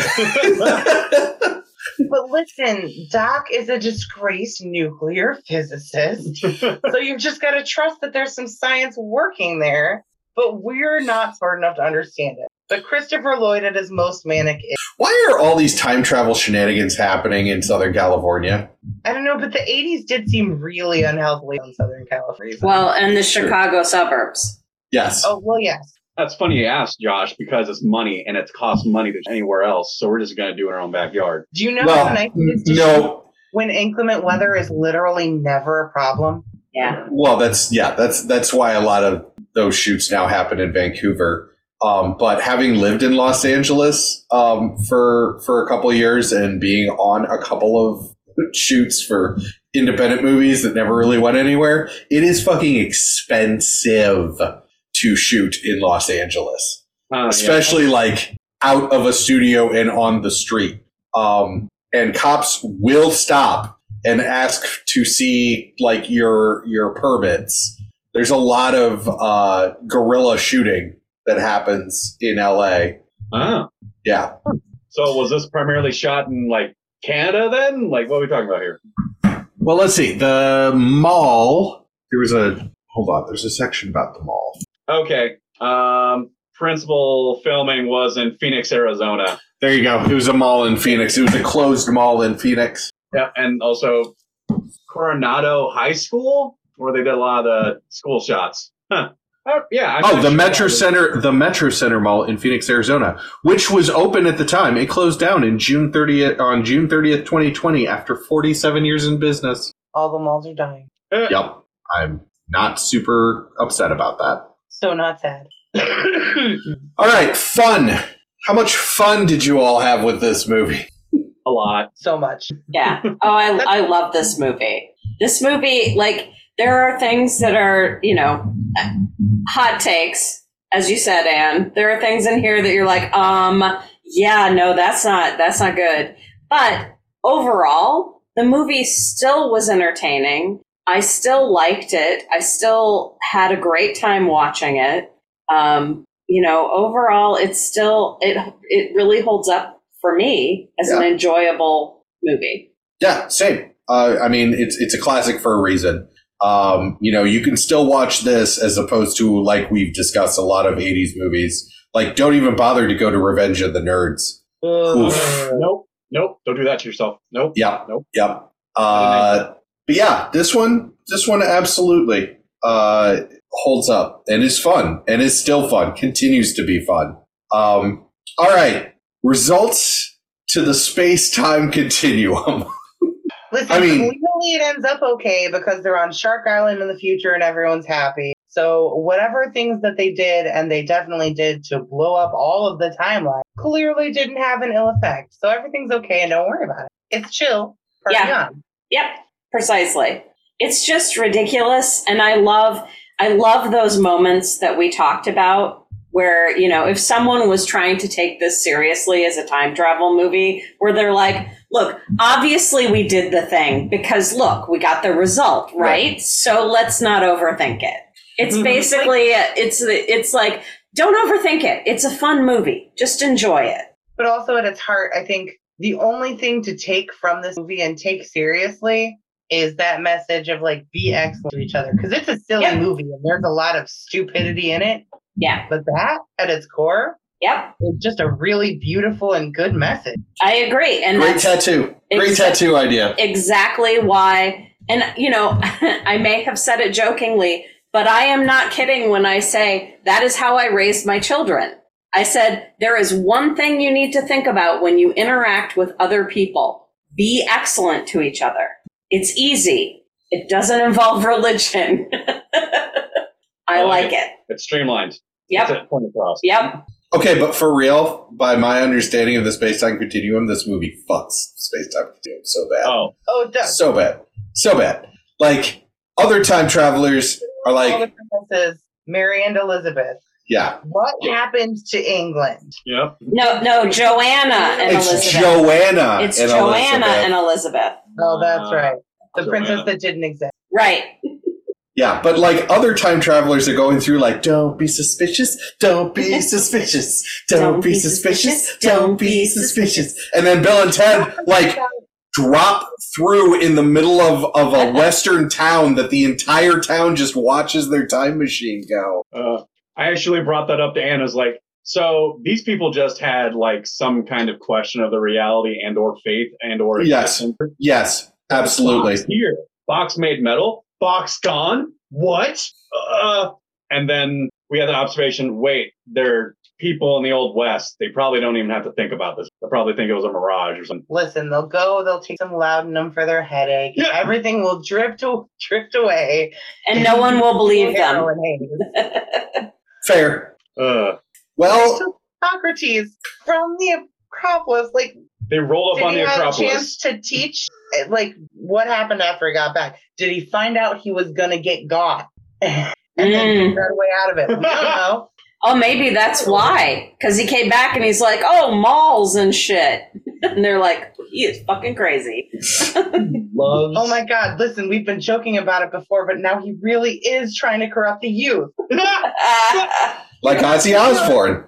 But listen, Doc is a disgraced nuclear physicist. so you've just got to trust that there's some science working there. But we're not smart enough to understand it. But Christopher Lloyd at his most manic is. Why are all these time travel shenanigans happening in Southern California? I don't know, but the 80s did seem really unhealthy in Southern California. Well, and the Chicago suburbs. Yes. oh, well, yes. That's funny you asked, Josh, because it's money and it's cost money to anywhere else. So we're just going to do it in our own backyard. Do you know well, how nice it is to shoot no. when inclement weather is literally never a problem? Yeah. Well, that's yeah, that's that's why a lot of those shoots now happen in Vancouver. Um, but having lived in Los Angeles um, for for a couple of years and being on a couple of shoots for independent movies that never really went anywhere, it is fucking expensive to shoot in Los Angeles, Uh, yeah. especially like out of a studio and on the street. Um, and cops will stop and ask to see like your your permits. There's a lot of uh, guerrilla shooting that happens in LA. Ah. Yeah. So was this primarily shot in like Canada then? Like what are we talking about here? Well, let's see. The mall. There was a hold on. There's a section about the mall. Okay. Um, principal filming was in Phoenix, Arizona. There you go. It was a mall in Phoenix. It was a closed mall in Phoenix. Yeah, and also Coronado High School, where they did a lot of the school shots. Huh. Uh, yeah. I'm Oh, the sure Metro Center, the Metro Center Mall in Phoenix, Arizona, which was open at the time. It closed down in June 30th on June 30th, 2020 after 47 years in business. All the malls are dying. Uh, Yep. I'm not super upset about that. So not sad. All right, fun. How much fun did you all have with this movie? A lot. so much. Yeah. Oh, I, I love this movie. This movie, like, there are things that are, you know, hot takes, as you said, Anne. There are things in here that you're like, um, yeah, no, that's not, that's not good. But overall, the movie still was entertaining. I still liked it. I still had a great time watching it. Um, you know, overall, it's still, it, it really holds up for me as an enjoyable movie. Yeah, same. Uh, I mean, it's it's a classic for a reason. Um, you know, you can still watch this as opposed to like we've discussed a lot of '80s movies. Like, don't even bother to go to Revenge of the Nerds. Oof. Nope. Nope. Don't do that to yourself. Nope. Yep. Nope. Yep. Uh, but yeah, this one, this one absolutely uh, holds up and is fun and is still fun. Continues to be fun. Um, all right, results to the space time continuum. Listen, I mean- clearly it ends up okay because they're on Shark Island in the future and everyone's happy. So whatever things that they did, and they definitely did to blow up all of the timeline, clearly didn't have an ill effect. So everything's okay and don't worry about it. It's chill. Party Yeah. on. Yep, precisely. It's just ridiculous and I love I love those moments that we talked about where, you know, if someone was trying to take this seriously as a time travel movie where they're like, look, obviously we did the thing because look, we got the result, right? Right. So let's not overthink it. It's basically it's it's like don't overthink it. It's a fun movie. Just enjoy it. But also at its heart, I think the only thing to take from this movie and take seriously is that message of like be mm-hmm. excellent to each other because it's a silly Yep. movie and there's a lot of stupidity in it. Yeah. But that at its core Yep. is just a really beautiful and good message. I agree. And Great that's tattoo. Great Exact- tattoo idea. exactly why and you know i may have said it jokingly but i am not kidding when i say that is how i raised my children I said, there is one thing you need to think about when you interact with other people. Be excellent to each other. It's easy. It doesn't involve religion. I oh, like it. It's streamlined. Yep. That's it. Point across. Yep. Okay, but for real, by my understanding of the space time continuum, this movie fucks space time continuum so bad. Oh, Oh, it does. So bad. So bad. Like, other time travelers are All the like, Mary and Elizabeth. yeah, What happened to England? yep. No, no, Joanna and it's Elizabeth. Joanna. it's and Joanna Elizabeth. and Elizabeth. Oh, that's Uh, right. The Joanna. princess that didn't exist. Right. Yeah, but like other time travelers are going through like, don't be suspicious, don't be suspicious, don't be suspicious, don't be suspicious. And then Bill and Ted like drop through in the middle of, of a western town that the entire town just watches their time machine go. Uh, I actually brought that up to Anna's like, so these people just had like some kind of question of the reality and or faith and or Yes. Yes, absolutely. Box here, box made metal, box gone. What? Uh, and then we had the observation. Wait, they're people in the old west. They probably don't even have to think about this. They probably think it was a mirage or something. Listen, they'll go, they'll take some laudanum for their headache. Yeah. Everything will drift, to, drift away. And no one will believe them. Fair. Uh, Well, So Socrates from the Acropolis, like, they rolled up did on he the have a Acropolis. chance to teach? Like, what happened after he got back? Did he find out he was gonna get got and then Mm. figure out a way out of it? We don't know. Oh, maybe that's why. Because he came back and he's like, oh, malls and shit. and they're like, he is fucking crazy. Loves. Oh my God! Listen, we've been joking about it before, but now he really is trying to corrupt the youth. like Ozzy Osbourne.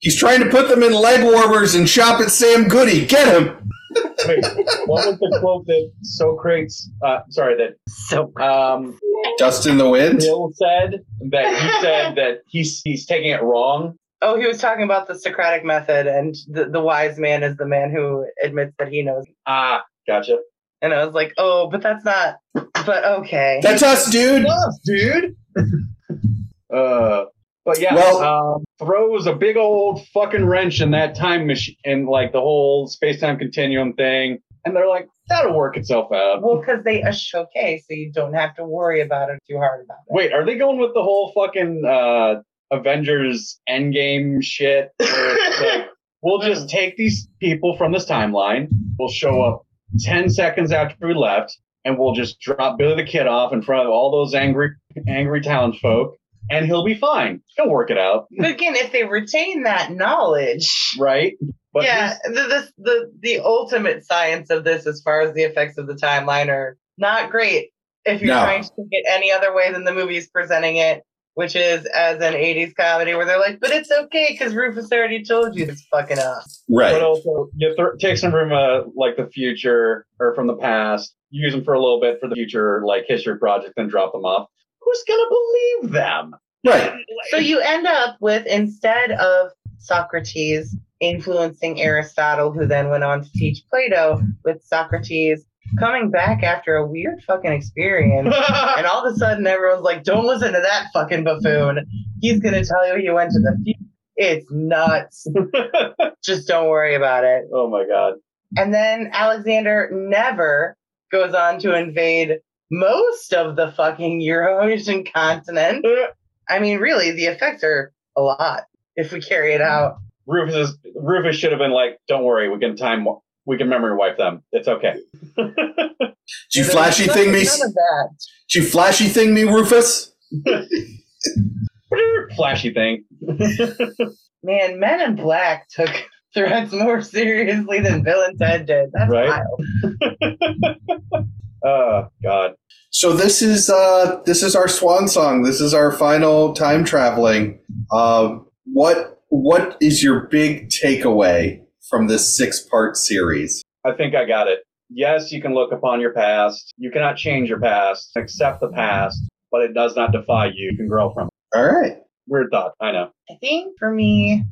He's trying to put them in leg warmers and shop at Sam Goody. Get him! Wait, what was the quote that Socrates? Uh, sorry, that So um, Dust in the wind? Bill said that he said that he's he's taking it wrong. Oh, he was talking about the Socratic method, and the, the wise man is the man who admits that he knows. Ah, gotcha. And I was like, oh, but that's not. But okay. That's us, dude! Us, dude. uh, but yeah, Well- um, throws a big old fucking wrench in that time machine, in like the whole space time continuum thing, and they're like, that'll work itself out. Well, because they are okay, so you don't have to worry about it too hard about it. Wait, are they going with the whole fucking uh, Avengers Endgame shit? Where it's like, we'll just take these people from this timeline. We'll show up 10 seconds after we left, and we'll just drop Billy the Kid off in front of all those angry, angry townsfolk, and he'll be fine. He'll work it out, But again, if they retain that knowledge, right? But yeah, the, the the the ultimate science of this, as far as the effects of the timeline, are not great. If you're No. trying to take it any other way than the movie's presenting it, which is as an '80s comedy, where they're like, "But it's okay because Rufus already told you it's fucking up." Right. But also you th- take some from uh, like the future or from the past, use them for a little bit for the future, like history project, then drop them off. Who's gonna believe them? Right. So you end up with instead of Socrates influencing Aristotle, who then went on to teach Plato, with Socrates coming back after a weird fucking experience. And all of a sudden, everyone's like, don't listen to that fucking buffoon. He's going to tell you he went to the future. It's nuts. Just don't worry about it. oh my god. And then Alexander never goes on to invade most of the fucking Eurasian continent. I mean, really, the effects are a lot if we carry it out. Rufus is, Rufus should have been like, "Don't worry, we can time we can memory wipe them. It's okay." Did you flashy thing me? None. Did you flashy thing me, Rufus? Flashy thing. Man, Men in Black took threats more seriously than Bill and Ted did. That's Right. wild. Oh god. So this is uh this is our swan song. This is our final time traveling. Um, what what is your big takeaway from this six part series? I think I got it. Yes, you can look upon your past. You cannot change your past. Accept the past, but it does not defy you. You can grow from it. All right. Weird thought. I know. I think for me,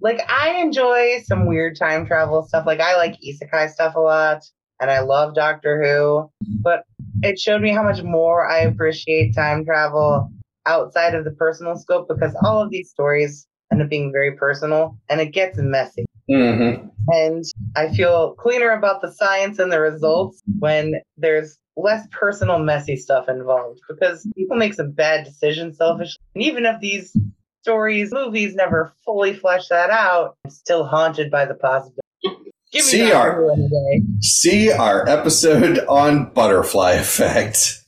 like I enjoy some weird time travel stuff. Like I like isekai stuff a lot, and I love Doctor Who. But it showed me how much more I appreciate time travel outside of the personal scope because all of these stories end up being very personal and it gets messy. Mm-hmm. And I feel cleaner about the science and the results when there's less personal, messy stuff involved because people make some bad decisions selfishly. And even if these stories, movies never fully flesh that out, I'm still haunted by the possibility. See our- Who any day. See our episode on butterfly effect.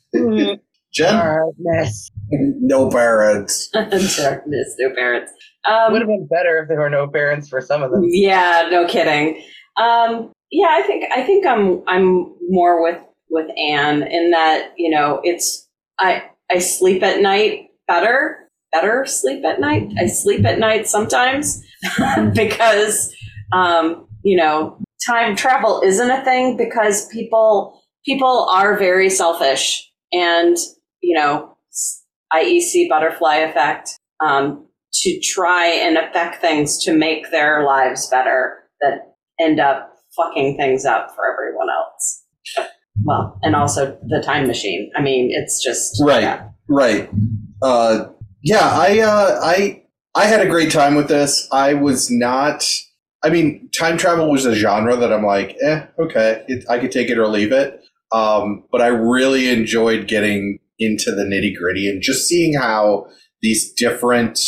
Jenn, Darkness. no parents. Darkness, no parents. Um, Would have been better if there were no parents for some of them. Yeah, no kidding. Um, yeah, I think I think I'm I'm more with with Anne in that you know it's I I sleep at night better better sleep at night. I sleep at night sometimes because um, you know time travel isn't a thing because people people are very selfish and you know IEC butterfly effect. Um, to try and affect things to make their lives better that end up fucking things up for everyone else. Well, and also the time machine. I mean, it's just Right. yeah. Right. Uh, yeah, I, uh, I, I had a great time with this. I was not. I mean, time travel was a genre that I'm like, eh, okay, it, I could take it or leave it. Um, but I really enjoyed getting into the nitty gritty and just seeing how these different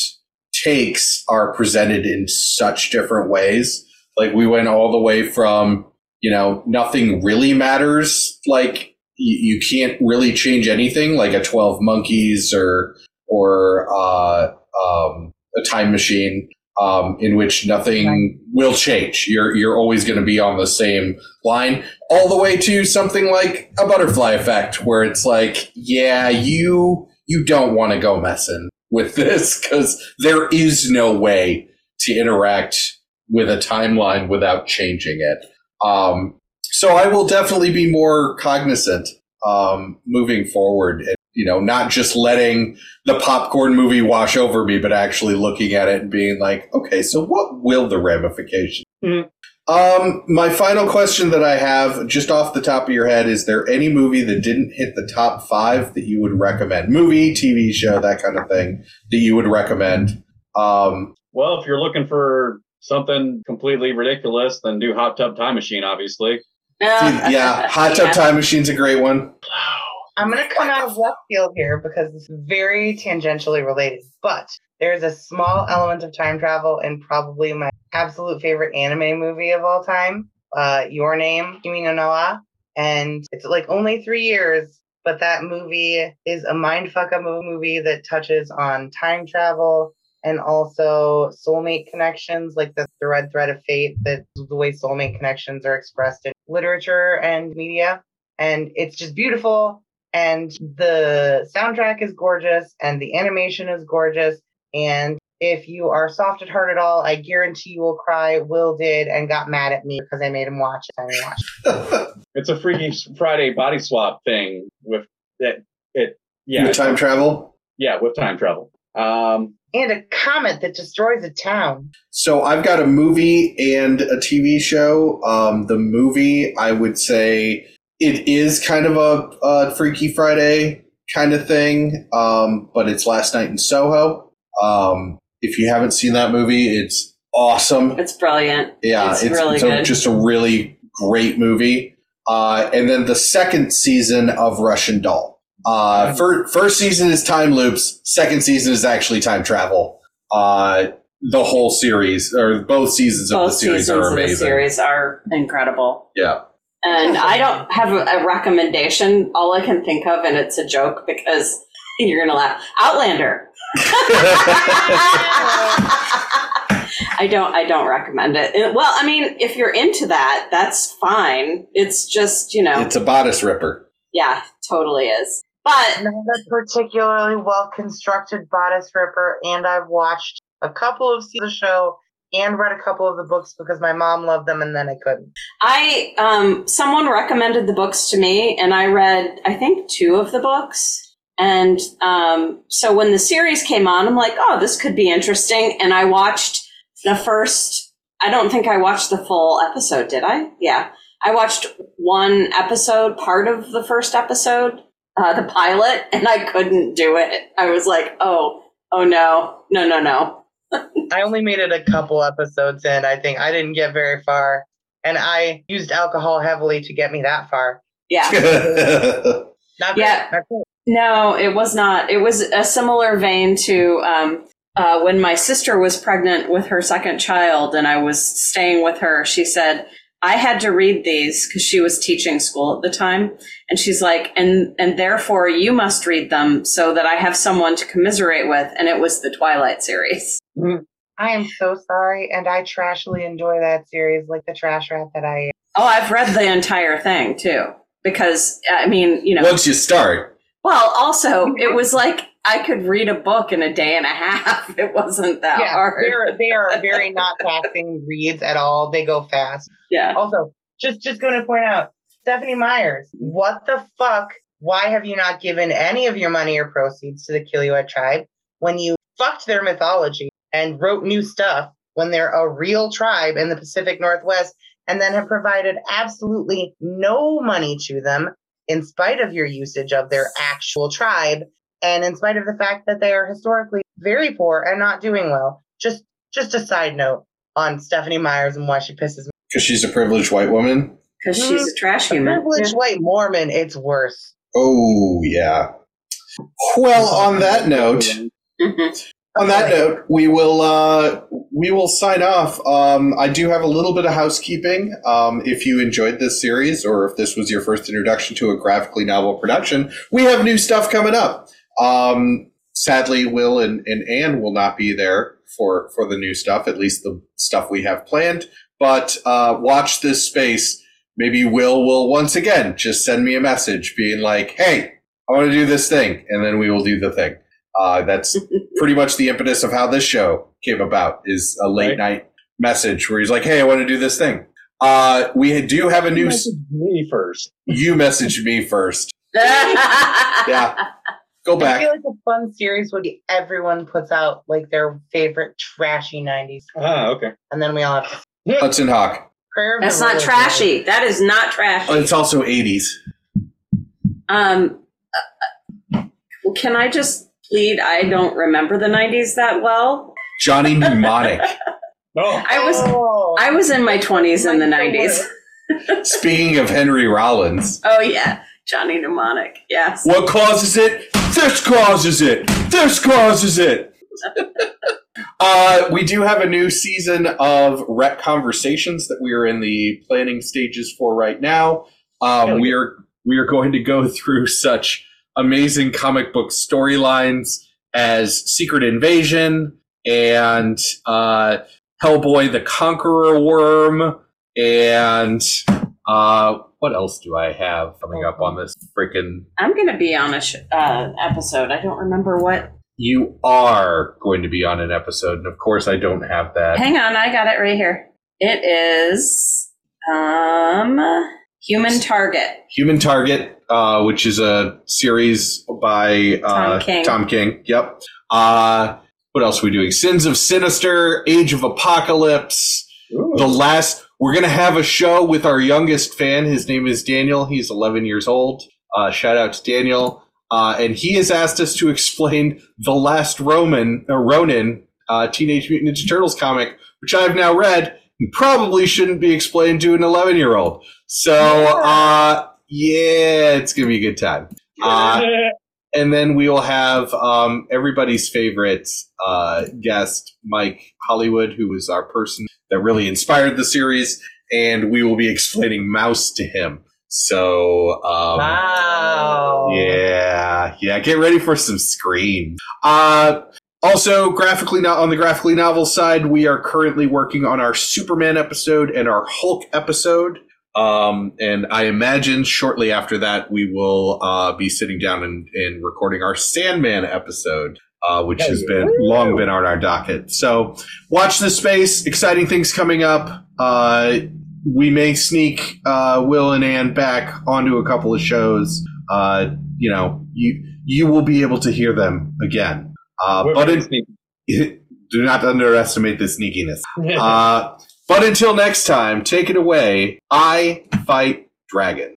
takes are presented in such different ways. Like we went all the way from, you know, nothing really matters. Like you, you can't really change anything like a 12 monkeys or, or, uh, um, a time machine, um, in which nothing will change. You're, you're always going to be on the same line all the way to something like a butterfly effect where it's like, yeah, you, you don't want to go messing with this because there is no way to interact with a timeline without changing it. Um, so I will definitely be more cognizant um, moving forward, and you know, not just letting the popcorn movie wash over me, but actually looking at it and being like, okay, so what will the ramifications? Mhm. Um, my final question that I have, just off the top of your head, is there any movie that didn't hit the top five that you would recommend? Movie, TV show, that kind of thing that you would recommend? Um, Well, if you're looking for something completely ridiculous, then do Hot Tub Time Machine, obviously. yeah, Hot Tub Yeah. Time Machine's a great one. I'm going to come out of left field here because it's very tangentially related, but there's a small element of time travel in probably my absolute favorite anime movie of all time, uh, Your Name, Kimi no Na wa. And it's like only three years, but that movie is a mindfuck of a movie that touches on time travel and also soulmate connections, like the, red thread of fate, that the way soulmate connections are expressed in literature and media. And it's just beautiful and the soundtrack is gorgeous and the animation is gorgeous and if you are soft at heart at all i guarantee you will cry will did and got mad at me because i made him watch it and he watched It's a Freaky Friday body swap thing with that. It yeah, With time travel. yeah, with time travel. Um, and a comet that destroys a town So I've got a movie and a TV show. Um, the movie, I would say, it is kind of a, a Freaky Friday kind of thing, um, but it's Last Night in Soho. Um, if you haven't seen that movie, it's awesome. It's brilliant. Yeah, it's, it's, really it's a- good. just a really great movie. Uh, and then the second season of Russian Doll. Uh, fir- first season is time loops. Second season is actually time travel. Uh, the whole series or both seasons of the series seasons are of the series are incredible. Yeah. And I don't have a, a recommendation. All I can think of, and it's a joke because you're gonna laugh. Outlander. I don't. I don't recommend it. It- Well, I mean, if you're into that, that's fine. It's just you know, It's a bodice ripper. yeah, totally is. But not a particularly well constructed bodice ripper and i've watched a couple of of the show and read a couple of the books because my mom loved them and then i couldn't I, um, someone recommended the books to me, and I read, I think, two of the books. And um, so when the series came on, I'm like, oh, this could be interesting. And I watched the first, I don't think I watched the full episode, did I? Yeah. I watched one episode, part of the first episode, uh, the pilot, and I couldn't do it. I was like, oh, oh no, no, no, no. I only made it a couple episodes in. I think I didn't get very far, and I used alcohol heavily to get me that far. Yeah. Not Yeah. Not cool. No, it was not. It was a similar vein to um, uh, when my sister was pregnant with her second child and I was staying with her. She said, I had to read these because she was teaching school at the time. And she's like, and, and therefore you must read them so that I have someone to commiserate with. And it was the Twilight series. I am so sorry, and I trashily enjoy that series like the trash rat that I am. Oh, I've read the entire thing too. Because, I mean, you know, Once you start, well, also, mm-hmm. it was like I could read a book in a day and a half. It wasn't that yeah, hard. they're they are very not taxing reads at all. They go fast. Yeah. Also, just just going to point out, Stephenie Meyers, what the fuck? Why have you not given any of your money or proceeds to the Quileute tribe when you fucked their mythology and wrote new stuff when they're a real tribe in the Pacific Northwest and then have provided absolutely no money to them in spite of your usage of their actual tribe and in spite of the fact that they are historically very poor and not doing well. Just just a side note on Stephenie Meyers and why she pisses me. because she's a privileged white woman. Because she's a trash human. Privileged white Mormon, it's worse. Oh yeah. Well, on that note. on that note, we will uh, we will sign off. Um, I do have a little bit of housekeeping. Um, if you enjoyed this series, or if this was your first introduction to a graphically novel production, we have new stuff coming up. Um, sadly, Will and, and Anne will not be there for for the new stuff. At least the stuff we have planned. But uh, watch this space. Maybe Will will once again just send me a message, being like, "Hey, I want to do this thing," and then we will do the thing. Uh, that's pretty much the impetus of how this show came about is a late Right. night message where he's like, "Hey, I want to do this thing." Uh, we do have a new. s- me first. You messaged me first. Yeah, go back. I back. feel like a fun series would be everyone puts out like their favorite trashy 90s. Ah, okay. And then we all have to Hudson Hawk. prayer. of That's the not Lord. trashy. That is not trashy. Oh, it's also eighties. Um, uh, uh, can I just plead? I don't remember the '90s that well. Johnny Mnemonic. Oh, I was I was in my 20s in the '90s. Speaking of Henry Rollins, Oh yeah, Johnny Mnemonic. Yes. what causes it? This causes it. This causes it. uh, we do have a new season of Rec Conversations that we are in the planning stages for right now. Um, we are we are going to go through such amazing comic book storylines as Secret Invasion and uh, Hellboy the Conqueror Worm and uh, what else do I have coming up on this freaking? I'm gonna be on a sh- uh, episode. I don't remember what. You are going to be on an episode, and of course, I don't have that. Hang on, I got it right here. It is um Human Target. Human Target, uh, which is a series by uh, Tom King. Tom King. Yep. Uh, what else are we doing? Sins of Sinister, Age of Apocalypse. Ooh. The last, we're going to have a show with our youngest fan. His name is Daniel. He's 11 years old. Uh, shout out to Daniel. Uh, and he has asked us to explain the last Roman, uh, Ronin, uh, Teenage Mutant Ninja Turtles comic, which I've now read and probably shouldn't be explained to an 11 year old. So, uh, yeah, it's going to be a good time. Uh, and then we will have um, everybody's favorite uh, guest, Mike Hollywood, who was our person that really inspired the series, and we will be explaining Maus to him. So, um, Wow. yeah, yeah, get ready for some scream. Uh, also, graphically, not on the graphically novel side, we are currently working on our Superman episode and our Hulk episode. Um, and I imagine shortly after that, we will uh, be sitting down and, and recording our Sandman episode, uh, which has been long been on our docket. So, watch this space. Exciting things coming up. Uh, we may sneak uh, Will and Anne back onto a couple of shows. Uh, you know, you you will be able to hear them again. Uh, but in, do not underestimate the sneakiness. Uh, but until next time, take it away. I fight dragon.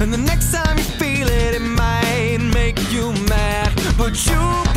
And the next time you feel it, it might make you mad, but you.